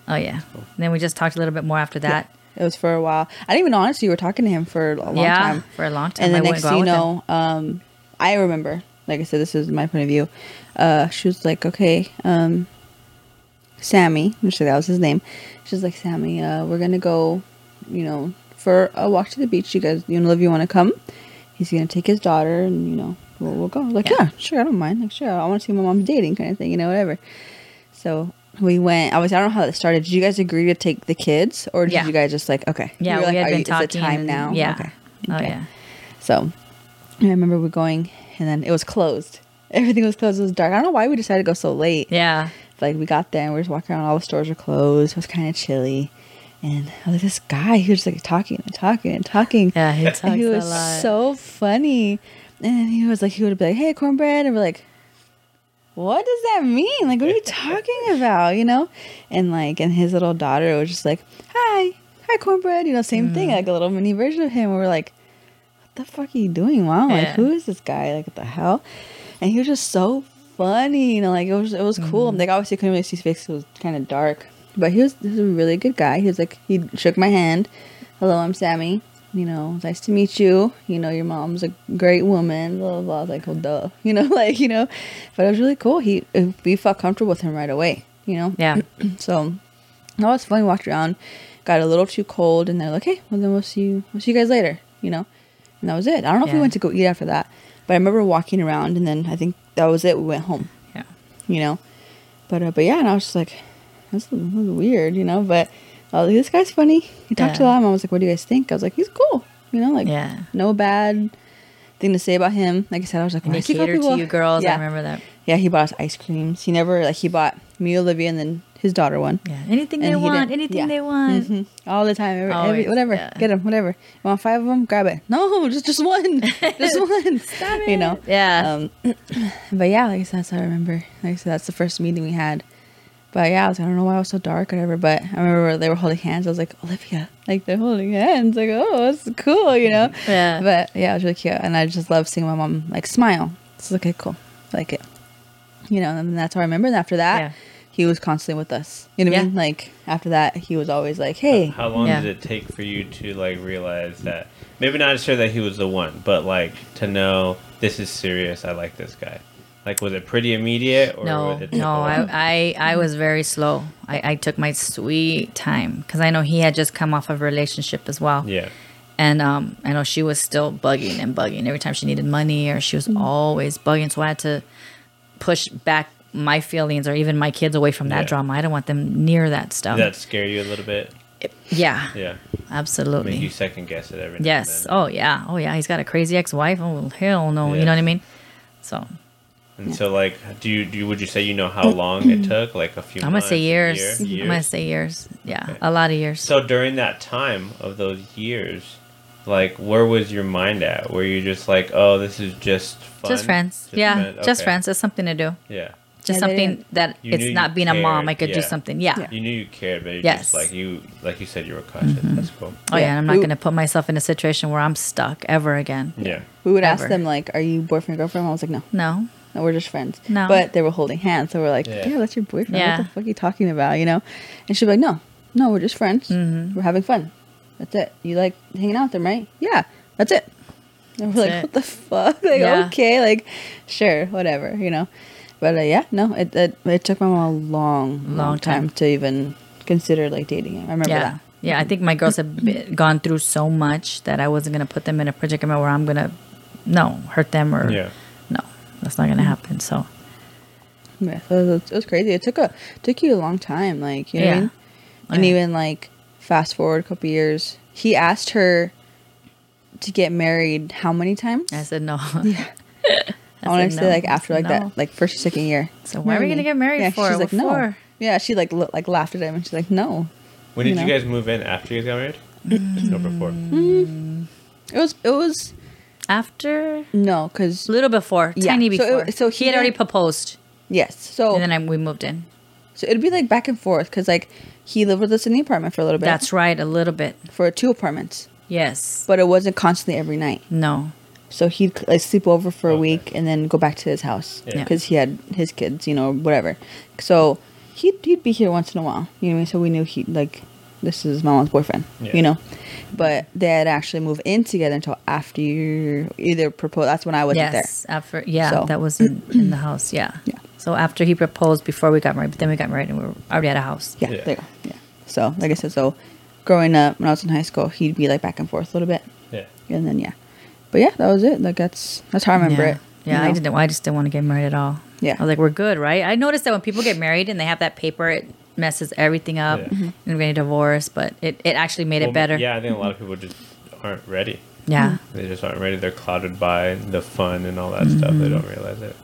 Oh yeah. Then we just talked a little bit more after that. It was for a while. I didn't even know honestly you were talking to him for a long yeah. time. For a long time. and then next thing you know, um, I remember, like I said, this is my point of view. Uh, she was like, okay, um, Sammy, which that was his name. She's like, Sammy, uh, we're gonna go, you know, for a walk to the beach. You guys, you know, Olivia, want to come? He's gonna take his daughter, and you know, we'll, we'll go. Like, Yeah. yeah. sure, I don't mind. Like, sure, I want to see my mom's dating, kind of thing, you know, whatever. So we went. I was. I don't know how that started. Did you guys agree to take the kids, or did Yeah. you guys just like, okay, Yeah, were we like, had been you- talking. Time and- now? Yeah. Okay. Oh Okay. yeah. So I remember we going, and then it was closed. Everything was closed. It was dark. I don't know why we decided to go so late. Yeah. like we got there and we are just walking around. All the stores were closed. It was kind of chilly, and I was like, this guy, he was like talking and talking and talking. Yeah, he talks and he was so funny. And he was like, he would be like, hey, cornbread, and we're like, what does that mean? Like, what are you talking about? You know? And like, and his little daughter was just like, hi, hi, cornbread. You know, same Mm. thing, like a little mini version of him. And we're like, what the fuck are you doing, mom? Like, Yeah. who is this guy? Like, what the hell? And he was just so funny. You know, like it was, it was cool. Mm-hmm. Like, obviously, couldn't really see his face; it was kind of dark. But he was, he was a really good guy. He was like, he shook my hand. Hello, I'm Sammy. You know, nice to meet you. You know, your mom's a great woman. Blah blah. blah. I was like, well, duh. You know, like you know, but it was really cool. He, we felt comfortable with him right away. You know, Yeah. so that was fun. We walked around, got a little too cold, and they're like, "Hey, well then we'll see you. We'll see you guys later." You know, and that was it. I don't know if we went to go eat after that, but I remember walking around, and then I think that was it. We went home. Yeah. You know, but uh, but yeah, and I was just like, "That's this is weird," you know. But I was like, "This guy's funny." He talked to a lot. I was like, "What do you guys think?" I was like, "He's cool." You know, like Yeah. no bad thing to say about him. Like I said, I was like, And "Why they he to you girls. Yeah. I remember that. Yeah, he bought us ice creams. He never like he bought me, Olivia, and then his daughter one. Yeah. Anything And they want. didn't- Anything yeah. they want. Mhm. all the time. Every, every, whatever, yeah. get them, whatever. You want five of them? Grab it. No, just just one, just one. Stop You know. Yeah. Um, but yeah, like I said, that's how I remember. Like I said, that's the first meeting we had. But yeah, I was like, I don't know why it was so dark, or whatever. But I remember they were holding hands. I was like, Olivia, like they're holding hands. Like, oh, that's cool, you know. Yeah. But yeah, it was really cute, and I just love seeing my mom like smile. It's okay, cool, I like it. You know, and that's how I remember. And after that, Yeah. he was constantly with us. You know what I mean? Like after that, he was always like, "Hey, How long Yeah. did it take for you to like realize that maybe not sure that he was the one, but like to know this is serious. I like this guy. Like, was it pretty immediate or no, it no. I, I, I was very slow. I, I took my sweet time because I know he had just come off of a relationship as well. yeah, And um, I know she was still bugging and bugging every time she needed money or she was Mm. always bugging. So I had to push back my feelings or even my kids away from that Yeah. drama. I don't want them near that stuff. did that scare you a little bit? yeah, Yeah, absolutely. make you second guess it every. now yes. and then. Oh yeah. Oh yeah. He's got a crazy ex-wife. Oh hell no. Yeah. You know what I mean? So And so, like, do you do? You, would you say you know how long it took? Like a few. I'm gonna months, say years. year, I'm gonna say years. Yeah, Okay. a lot of years. So during that time of those years, like, where was your mind at? Were you just like, oh, this is just fun? just friends. yeah, friend- just friends. It's something to do. Yeah. Just Yeah, something that You it's not being a mom. I could do something. Yeah. Yeah. You knew you cared, but you Yes. just like you, like you said, you were cautious. Mm-hmm. That's cool. Oh yeah, Yeah. and I'm not We- gonna put myself in a situation where I'm stuck ever again. Yeah. we would ask them like, "Are you boyfriend girlfriend?" I was like, "No, No. No, we're just friends." No. but they were holding hands, so we're like, Yeah. "Yeah, that's your boyfriend. Yeah. What the fuck are you talking about?" You know? And she'd be like, "No, no, we're just friends. Mm-hmm. We're having fun. That's it. You like hanging out with them, right? Yeah, that's it." And we're like, it. "What the fuck? Like, Yeah. okay, like, sure, whatever, you know." But uh, yeah, no, it, it it took my mom a long, long, Long time. time. to even consider like dating him. I remember Yeah. that. Yeah, I think my girls have been, gone through so much that I wasn't gonna put them in a predicament where I'm gonna, no, hurt them or Yeah. No, that's not gonna happen. So Yeah, so it was, it was crazy. It took a took you a long time, like you know, what I Yeah. mean? and Okay. even like fast forward a couple years, he asked her to get married how many times? I said no. Yeah. I want to say no. like after like No. that, like first or second year. So why are we gonna get married yeah, for? She's What like no. Yeah, she like lo- like laughed at him and she's like no. When did You you, guys move in? After you guys got married? Mm. Or before? It was it was After no because a little before, Yeah, tiny so it- before. so he he had already proposed, yes, so and then I, we moved in. so it'd be like back and forth because like he lived with us in the apartment for a little bit. That's right, a little bit. for two apartments, Yes. but it wasn't constantly every night. no. So he'd like sleep over for a week and then go back to his house Yeah. because he had his kids, you know, whatever. So he'd he'd be here once in a while, you know. what I mean? So we knew he like this is mama's boyfriend, Yeah. you know. But they had actually moved in together until after you either proposed. That's when I wasn't yes. After yeah, So- that was in, in the house. Yeah. Yeah. So after he proposed, before we got married, but then we got married and we were already at a house. Yeah, Yeah. there you go. Yeah. So like I said, so growing up when I was in high school, he'd be like back and forth a little bit, Yeah. and then yeah. But yeah, that was it. Like that's that's how I remember yeah. it. Yeah, you I didn't. I just didn't want to get married at all. Yeah. I was like, we're good, right? I noticed that when people get married and they have that paper, it messes everything up, Yeah. and we're getting divorced. But it, it actually made Well, it better. Yeah, I think a lot of people just aren't ready. Yeah. They just aren't ready. They're clouded by the fun and all that stuff. Mm-hmm. They don't realize it.